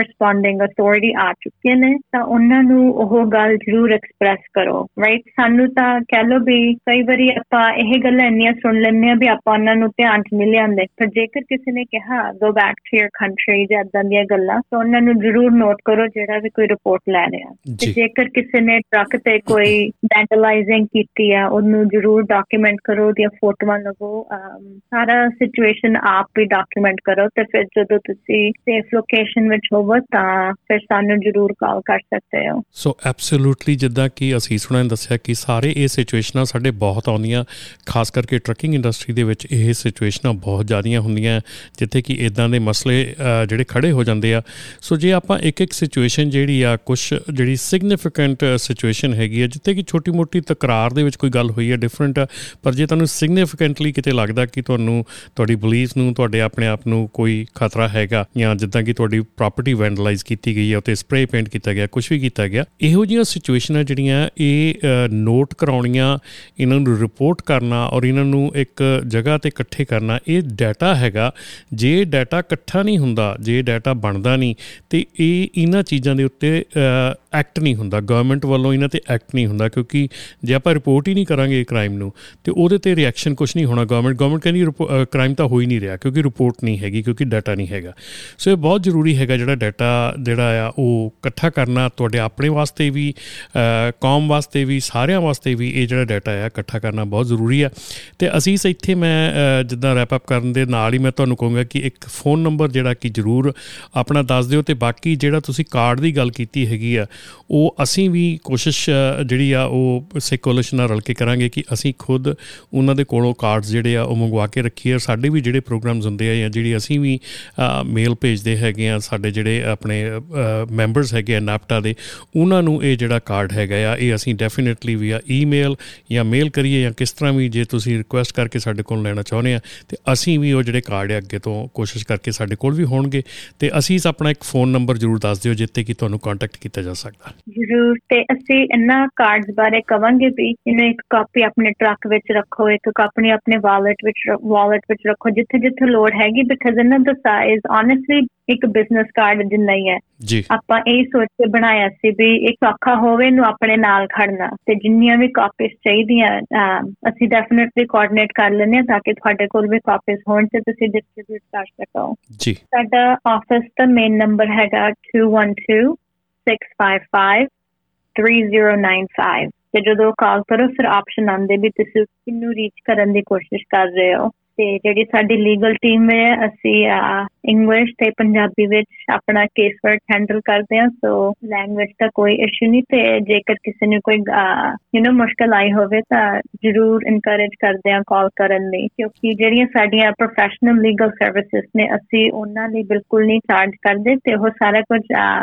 ਰਿਸਪੌਂਡਿੰਗ ਅਥਾਰਟੀ ਆ ਚੁੱਕੇ ਨੇ ਤਾਂ ਉਹਨਾਂ ਨੂੰ ਉਹ ਗੱਲ ਜ਼ਰੂਰ ਐਕਸਪ੍ਰੈਸ ਕਰੋ ਰਾਈਟ ਸਾਨੂੰ ਤਾਂ ਕਹਿ ਲੋ ਵੀ ਕਈ ਵਾਰੀ ਆਪਾਂ ਇਹ ਗੱਲਾਂ ਇੰਨੀਆਂ ਸੁਣ ਲੈਂਦੇ ਆ ਵੀ ਆਪਾਂ ਉਹਨਾਂ ਨੂੰ ਧਿਆਨ 'ਚ ਨਹੀਂ ਲਿਆਉਂਦੇ ਪਰ ਜੇਕਰ ਕਿਸੇ ਨੇ ਕਿਹਾ go back to your country ਜਾਂ ਇਦਾਂ ਦੀਆਂ ਗੱਲਾਂ ਤਾਂ ਉਹਨਾਂ ਨੂੰ ਜ਼ਰੂਰ ਨੋਟ ਕਰੋ ਜਿਹੜਾ ਵੀ ਕੋਈ ਰਿਪੋਰਟ ਲੈ ਰਿਹਾ। ਤੇ ਜੇਕਰ ਕਿਸੇ ਨੇ ਟਰੱਕ ਤੇ ਕੋਈ ਵੈਂਡਲਾਈਜ਼ਿੰਗ ਕੀਤੀ ਆ ਉਹਨੂੰ ਜ਼ਰੂਰ ਡਾਕੂਮੈਂਟ ਕਰੋ ਦੀਆਂ ਫੋਟੋਆਂ ਲਵੋ ਸਾਰਾ ਸਿਚੁਏਸ਼ਨ ਆਪ ਵੀ ਡਾਕੂਮੈਂਟ ਕਰੋ ਤੇ ਫਿਰ ਜਦੋਂ ਤੁਸੀਂ ਸੇਫ ਲੋਕੇਸ਼ਨ ਵਿੱਚ ਹੋਵੋ ਤਾਂ ਫਿਰ ਸਾਨੂੰ ਜ਼ਰੂਰ ਕਾਲ ਕਰ ਸਕਦੇ ਹੋ। ਸੋ ਐਬਸੋਲੂਟਲੀ ਜਿੱਦਾਂ ਕਿ ਅਸੀਂ ਸੁਣਨ ਨੇ ਦੱਸਿਆ ਕਿ ਸਾਰੇ ਇਹ ਸਿਚੁਏਸ਼ਨਾਂ ਸਾਡੇ ਬਹੁਤ ਆਉਂਦੀਆਂ, ਖਾਸ ਕਰਕੇ ਟਰੱਕਿੰਗ ਇੰਡਸਟਰੀ ਦੇ ਵਿੱਚ ਇਹ ਸਿਚੁਏਸ਼ਨਾਂ ਬਹੁਤ ਜ਼ਿਆਦੀਆਂ ਹੁੰਦੀਆਂ, ਜਿੱਥੇ ਕਿ ਇਦਾਂ ਦੇ ਮਸਲੇ ਜਿਹੜੇ ਖੜੇ ਹੋ ਜਾਂਦੇ ਆ। ਸੋ ਜੇ ਆਪਾਂ ਇੱਕ ਇੱਕ ਸਿਚੁਏਸ਼ਨ ਜਿਹੜੀ ਆ ਕੁਝ ਜਿਹੜੀ ਸਿਗਨੀਫੀਕੈਂਟ ਸਿਚੁਏਸ਼ਨ ਹੈਗੀ ਆ, ਜਿੱਥੇ ਕਿ ਛੋਟੀ ਮੋਟੀ ਤਕਰਾਰ ਦੇ ਵਿੱਚ ਕੋਈ ਗੱਲ ਹੋਈ ਹੈ ਡਿਫਰੈਂਟ ਪਰ ਜੇ ਤੁਹਾਨੂੰ ਸਿਗਨੀਫੀਕੈਂਟਲੀ ਕਿਤੇ ਲੱਗਦਾ ਕਿ ਤੁਹਾਨੂੰ, ਤੁਹਾਡੀ ਬਲੀਫ ਨੂੰ ਤੁਹਾਡੇ ਆਪਣੇ ਆਪ ਨੂੰ ਕੋਈ ਖਤਰਾ ਹੈਗਾ ਜਾਂ ਜਿੱਦਾਂ ਕਿ ਤੁਹਾਡੀ ਪ੍ਰਾਪਰਟੀ ਵੈਂਡਲਾਈਜ਼ ਕੀਤੀ ਗਈ ਹੈ, ਉਤੇ ਸਪਰੇ ਪੇਂਟ ਕੀਤਾ ਗਿਆ ਕੁਝ ਵੀ ਕੀਤਾ ਗਿਆ, ਇਹੋ ਜਿਹੀਆਂ ਸਿਚੁਏਸ਼ਨਾਂ ਜਿਹੜੀਆਂ ਇਹ ਨੋਟ ਕਰਾਉਣੀਆਂ, ਇਹਨਾਂ ਨੂੰ ਰਿਪੋਰਟ ਕਰਨਾ ਔਰ ਇਹਨਾਂ ਨੂੰ ਇੱਕ ਜਗ੍ਹਾ ਤੇ ਇਕੱਠੇ ਕਰਨਾ, ਇਹ ਡਾਟਾ ਹੈਗਾ। ਜੇ ਡਾਟਾ ਇਕੱਠਾ ਨਹੀਂ ਹੁੰਦਾ, ਜੇ ਡਾਟਾ ਬਣਦਾ ਨਹੀਂ, ਤੇ ਇਹ ਇਹਨਾਂ ਚੀਜ਼ਾਂ ਦੇ ਉੱਤੇ ਐਕਟ ਨਹੀਂ ਹੁੰਦਾ ਗਵਰਨਮੈਂਟ ਵੱਲੋਂ ਇਹਨਾਂ ਤੇ ਐਕਟ ਨਹੀਂ ਹੁੰਦਾ, ਕਿਉਂਕਿ ਜੇ ਆਪਾਂ ਰਿਪੋਰਟ ਹੀ ਨਹੀਂ ਕਰਾਂਗੇ ਕ੍ਰਾਈਮ ਨੂੰ, ਤੇ ਉਹਦੇ ਤੇ ਰਿਐਕਸ਼ਨ ਕੁਝ ਨਹੀਂ ਹੋਣਾ ਗਵਰਨਮੈਂਟ ਗਵਰਨਮੈਂਟ ਕਹਿੰਦੀ ਕ੍ਰਾਈਮ ਤਾਂ ਹੋ ਹੀ ਨਹੀਂ ਰਿਹਾ, ਕਿਉਂਕਿ ਰਿਪੋਰਟ ਨਹੀਂ ਹੈਗੀ, ਕਿਉਂਕਿ ਡਾਟਾ ਨਹੀਂ ਹੈਗਾ। ਸੋ ਇਹ ਬਹੁਤ ਜ਼ਰੂਰੀ ਹੈਗਾ ਜਿਹੜਾ ਡਾਟਾ ਜਿਹੜਾ ਆ, ਉਹ ਇਕੱਠਾ ਕਰਨਾ, ਤੁਹਾਡੇ ਆਪਣੇ ਵਾਸਤੇ ਵੀ ਕੌਮ ਵਾਸਤੇ ਵੀ, ਸਾਰਿਆਂ ਵਾਸਤੇ ਵੀ ਇਹ ਜਿਹੜਾ ਡਾਟਾ ਆ, ਇਕੱਠਾ ਕਰਨਾ ਬਹੁਤ ਜ਼ਰੂਰੀ ਆ। ਤੇ ਅਸੀਂ ਇੱਥੇ ਮੈਂ ਜਿੱਦਾਂ ਰੈਪ ਅਪ ਕਰਨ ਦੇ ਨਾਲ ਹੀ ਮੈਂ ਤੁਹਾਨੂੰ ਕਹੂੰਗਾ ਕਿ ਇੱਕ ਫੋਨ ਨੰਬਰ ਜਿਹੜਾ ਕਿ ਜ਼ਰੂਰ ਆਪਣਾ ਦੱਸ ਦਿਓ, ਤੇ ਬਾਕੀ ਜਿਹੜਾ ਤੁਸੀਂ ਕਾਰਡ ਦੀ ਗੱਲ ਕੀਤੀ ਹੈਗੀ ਆ ਉਹ ਅਸੀਂ ਵੀ ਕੋਸ਼ਿਸ਼ ਜਿਹੜੀ ਆ, ਉਹ ਸਿਕੋਲੇਸ਼ਨ ਨਾਲ ਰਲ ਕੇ ਕਰਾਂਗੇ ਕਿ ਅਸੀਂ ਖੁਦ ਉਹਨਾਂ ਦੇ ਕੋਲੋਂ ਕਾਰਡਸ ਜਿਹੜੇ ਆ, ਉਹ ਮੰਗਵਾ ਕੇ ਰੱਖੀਏ ਸਾਡੇ ਵੀ ਜਿਹੜੇ ਪ੍ਰੋਗਰਾਮਸ ਹੁੰਦੇ ਆ ਜਾਂ ਜਿਹੜੀ ਅਸੀਂ ਵੀ ਮੇਲ ਭੇਜਦੇ ਹੈਗੇ ਆ, ਸਾਡੇ ਜਿਹੜੇ ਆਪਣੇ ਮੈਂਬਰਸ ਹੈਗੇ ਆ ਨਾਪਟਾ ਦੇ, ਉਹਨਾਂ ਨੂੰ ਇਹ ਜਿਹੜਾ ਕਾਰਡ ਹੈਗਾ ਆ, ਇਹ ਅਸੀਂ ਡੈਫੀਨਿਟਲੀ ਵੀ ਆ ਈਮੇਲ ਜਾਂ ਮੇਲ ਕਰੀਏ ਜਾਂ ਕਿਸ ਤਰ੍ਹਾਂ ਵੀ ਜੇ ਤੁਸੀਂ ਰਿਕੁਐਸਟ ਕਰਕੇ ਸਾਡੇ ਕੋਲ ਲੈਣਾ ਚਾਹੁੰਦੇ ਆ, ਤੇ ਅਸੀਂ ਵੀ ਉਹ ਜਿਹੜੇ ਕਾਰਡ ਹੈ ਅੱਗੇ ਤੋਂ ਕੋਸ਼ਿਸ਼ ਕਰਕੇ ਸਾਡੇ ਕੋਲ ਵੀ ਹੋਣਗੇ, ਤੇ ਅਸੀਂ ਆਪਣਾ ਇੱਕ ਫੋਨ ਨੰਬਰ ਜ਼ਰੂਰ ਦੱਸ ਦਿਓ ਜਿੱਤੇ ਕਿ ਤੁਹਾਨੂੰ ਕੰਟੈਕਟ ਕੀਤਾ ਜਾ ਸਕਦਾ ਜ਼ਰੂਰ ਤੇ ਅਸੀਂ ਇਹਨਾਂ ਕਾਰਡਸ ਬਾਰੇ ਕਵਾਂਗੇ ਵੀ ਇਹਨੂੰ ਇੱਕ ਕਾਪੀ ਆਪਣੇ ਟਰੱਕ ਵਿੱਚ ਰੱਖੋ ਇੱਕ ਕਾਪੀ ਆਪਣੇ ਵਾਲਟ ਵਿੱਚ ਵਾਲਟ ਵਿੱਚ ਰੱਖੋ ਜਿੱਥੇ ਜਿੱਥੇ ਲੋੜ ਹੈਗੀ ਬਿਕਾਜ਼ ਇਹਨਾਂ ਦਾ ਸਾਈਜ਼ ਆਨੈਸਟਲੀ ਇੱਕ ਬਿਜ਼ਨਸ ਕਾਰਡ ਜਿੰਨਾ ਹੀ ਹੈ। ਜੀ। ਆਪਾਂ ਇਹ ਸੋਚ ਕੇ ਬਣਾਇਆ ਸੀ ਵੀ ਇੱਕ ਔਖਾ ਹੋਵੇ ਨੂੰ ਆਪਣੇ ਨਾਲ ਖੜਨਾ ਤੇ ਜਿੰਨੀਆਂ ਵੀ ਕਾਪੀਸ ਚਾਹੀਦੀਆਂ ਅਸੀਂ ਡੈਫੀਨਿਟਲੀ ਕੋਆਰਡੀਨੇਟ ਕਰ ਲੈਣੇ ਤਾਂ ਕਿ ਤੁਹਾਡੇ ਕੋਲ ਵੀ ਕਾਪੀਸ ਹੋਣ ਤੇ ਤੁਸੀਂ ਡਿਸਟ੍ਰੀਬਿਊਟ ਕਰ ਸਕੋ। ਜੀ। ਸਾਡਾ ਆਫਿਸ ਦਾ ਮੇਨ ਨੰਬਰ ਹੈਗਾ 212 655 3095 ਤੇ ਜਦੋਂ ਕਾਲ ਕਰੋ, ਫਿਰ ਆਪਸ਼ਨ ਆਉਂਦੇ ਵੀ ਤੁਸੀਂ ਕਿੰਨੂੰ ਰੀਚ ਕਰਨ ਦੀ ਕੋਸ਼ਿਸ਼ ਕਰ ਰਹੇ ਹੋ। ਤੇ ਜਿਹੜੀ ਸਾਡੀ ਲੀਗਲ ਟੀਮ ਹੈ, ਅਸੀਂ ਇੰਗਲਿਸ਼ ਤੇ ਪੰਜਾਬੀ ਵਿੱਚ ਆਪਣਾ ਕੇਸ ਵਰਕ ਹੈਂਡਲ ਕਰਦੇ ਹਾਂ ਸੋ ਲੈਂਗੁਏਜ ਦਾ ਕੋਈ ਇਸ਼ੂ ਨਹੀਂ ਤੇ ਜੇਕਰ ਕਿਸੇ ਨੂੰ ਕੋਈ ਯੂ نو ਮੁਸ਼ਕਲ ਆਈ ਹੋਵੇ ਤਾਂ ਜਰੂਰ ਇਨਕਰੇਜ ਕਰਦੇ ਹਾਂ ਕਾਲ ਕਰਨ ਲਈ ਕਿਉਂਕਿ ਜਿਹੜੀਆਂ ਸਾਡੀਆਂ ਪ੍ਰੋਫੈਸ਼ਨਲ ਲੀਗਲ ਸਰਵਿਸਿਜ਼ ਨੇ ਅਸੀਂ ਉਹਨਾਂ ਲਈ ਬਿਲਕੁਲ ਨਹੀਂ ਚਾਰਜ ਕਰਦੇ ਤੇ ਉਹ ਸਾਰਾ ਕੁਝ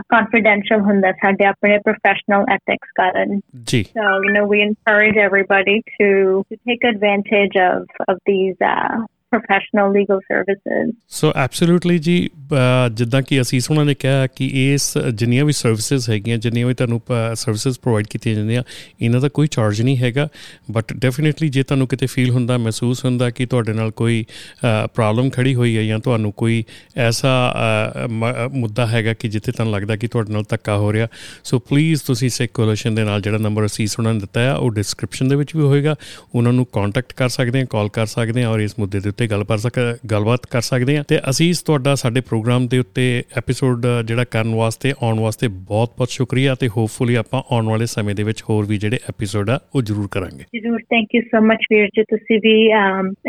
ਕੰਫੀਡੈਂਸ਼ੀਅਲ ਹੁੰਦਾ ਸਾਡੇ ਆਪਣੇ ਪ੍ਰੋਫੈਸ਼ਨਲ ਐਥਿਕਸ ਕਾਰਨ। ਜੀ। So you know we encourage everybody to to take advantage of of these uh professional legal services. So absolutely ਜੀ ਜਿੱਦਾਂ ਕਿ ਅਸੀਂ ਉਹਨਾਂ ਨੇ ਕਿਹਾ ਕਿ ਇਸ ਜਿੰਨੀਆਂ ਵੀ ਸਰਵਿਸਿਜ਼ ਹੈਗੀਆਂ ਜਿੰਨੀਆਂ ਵੀ ਤੁਹਾਨੂੰ ਸਰਵਿਸਿਜ਼ ਪ੍ਰੋਵਾਈਡ ਕੀਤੀਆਂ ਜਾਂਦੀਆਂ ਇਹਨਾਂ ਦਾ ਕੋਈ ਚਾਰਜ ਨਹੀਂ ਹੈਗਾ ਬਟ ਡੈਫੀਨਿਟਲੀ ਜੇ ਤੁਹਾਨੂੰ ਕਿਤੇ ਫੀਲ ਹੁੰਦਾ ਮਹਿਸੂਸ ਹੁੰਦਾ ਕਿ ਤੁਹਾਡੇ ਨਾਲ ਕੋਈ ਪ੍ਰੋਬਲਮ ਖੜੀ ਹੋਈ ਹੈ ਜਾਂ ਤੁਹਾਨੂੰ ਕੋਈ ਐਸਾ ਮੁੱਦਾ ਹੈਗਾ ਕਿ ਜਿੱਥੇ ਤੁਹਾਨੂੰ ਲੱਗਦਾ ਕਿ ਤੁਹਾਡੇ ਨਾਲ ਧੱਕਾ ਹੋ ਰਿਹਾ ਸੋ ਪਲੀਜ਼ ਤੁਸੀਂ ਸਿੱਖ ਕੋਲੀਸ਼ਨ ਦੇ ਨਾਲ ਜਿਹੜਾ ਨੰਬਰ ਅਸੀਂ ਸੁਣਨ ਦਿੱਤਾ ਹੈ ਉਹ ਡਿਸਕ੍ਰਿਪਸ਼ਨ ਦੇ ਵਿੱਚ ਵੀ ਹੋਏਗਾ ਉਹਨਾਂ ਨੂੰ ਕੰਟੈਕਟ ਕਰ ਸਕਦੇ ਆ ਕਾਲ ਕਰ ਸਕਦੇ ਆ ਔਰ ਇਸ ਮੁੱਦੇ ਦੇ ਉੱਤੇ ਉੱਤੇ ਗੱਲ ਕਰ ਸਕ ਗੱਲਬਾਤ ਕਰ ਸਕਦੇ ਹਾਂ। ਤੇ ਅਸੀਂ ਤੁਹਾਡਾ ਸਾਡੇ ਪ੍ਰੋਗਰਾਮ ਦੇ ਉੱਤੇ ਐਪੀਸੋਡ ਜਿਹੜਾ ਕਰਨ ਵਾਸਤੇ ਆਉਣ ਵਾਸਤੇ ਬਹੁਤ-ਬਹੁਤ ਸ਼ੁਕਰੀਆ ਤੇ ਹੋਪਫੁਲੀ ਆਪਾਂ ਆਉਣ ਵਾਲੇ ਸਮੇਂ ਦੇ ਵਿੱਚ ਹੋਰ ਵੀ ਜਿਹੜੇ ਐਪੀਸੋਡ ਆ ਉਹ ਜ਼ਰੂਰ ਕਰਾਂਗੇ। ਜ਼ਰੂਰ ਥੈਂਕ ਯੂ ਸੋ ਮਚ ਵੀਰ ਜੀ। ਤੁਸੀਂ ਵੀ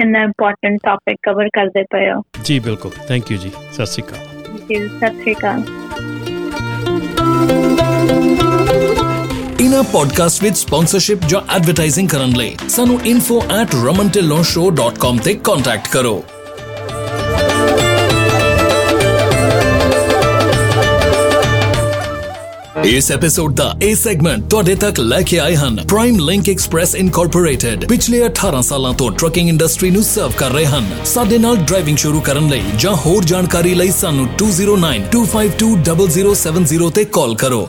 ਇਨ ਇੰਪੋਰਟੈਂਟ ਟਾਪਿਕ ਕਵਰ ਕਰਦੇ ਪਏ ਹੋ। ਜੀ ਬਿਲਕੁਲ। ਥੈਂਕ ਯੂ ਜੀ। ਸਤਿ ਸ਼੍ਰੀ ਅਕਾਲ। ਜੀ ਸਤਿ ਸ਼੍ਰੀ ਅਕਾਲ। ਇਨਾ ਪੋਡਕਾਸਟ ਵਿਦ ਸਪਾਂਸਰਸ਼ਿਪ ਜਾਂ ਐਡਵਰਟਾਈਜ਼ਿੰਗ ਕਰਨ ਲਈ ਸਾਨੂੰ info@ramantillonshow.com ਤੇ ਕੰਟੈਕਟ ਕਰੋ ਇਸ ਐਪੀਸੋਡ ਦਾ ਇਹ ਸੈਗਮੈਂਟ ਤੁਹਾਡੇ ਤੱਕ ਲੈ ਕੇ ਆਏ ਹਨ ਪ੍ਰਾਈਮ ਲਿੰਕ ਐਕਸਪ੍ਰੈਸ ਇਨਕੋਰਪੋਰੇਟਡ ਪਿਛਲੇ 18 ਸਾਲਾਂ ਤੋਂ ਟਰੱਕਿੰਗ ਇੰਡਸਟਰੀ ਨੂੰ ਸਰਵ ਕਰ ਰਹੇ ਹਨ ਸਾਡੇ ਨਾਲ ਡਰਾਈਵਿੰਗ ਸ਼ੁਰੂ ਕਰਨ ਲਈ ਜਾਂ ਹੋਰ ਜਾਣਕਾਰੀ ਲਈ ਸਾਨੂੰ 2092520070 ਤੇ ਕਾਲ ਕਰੋ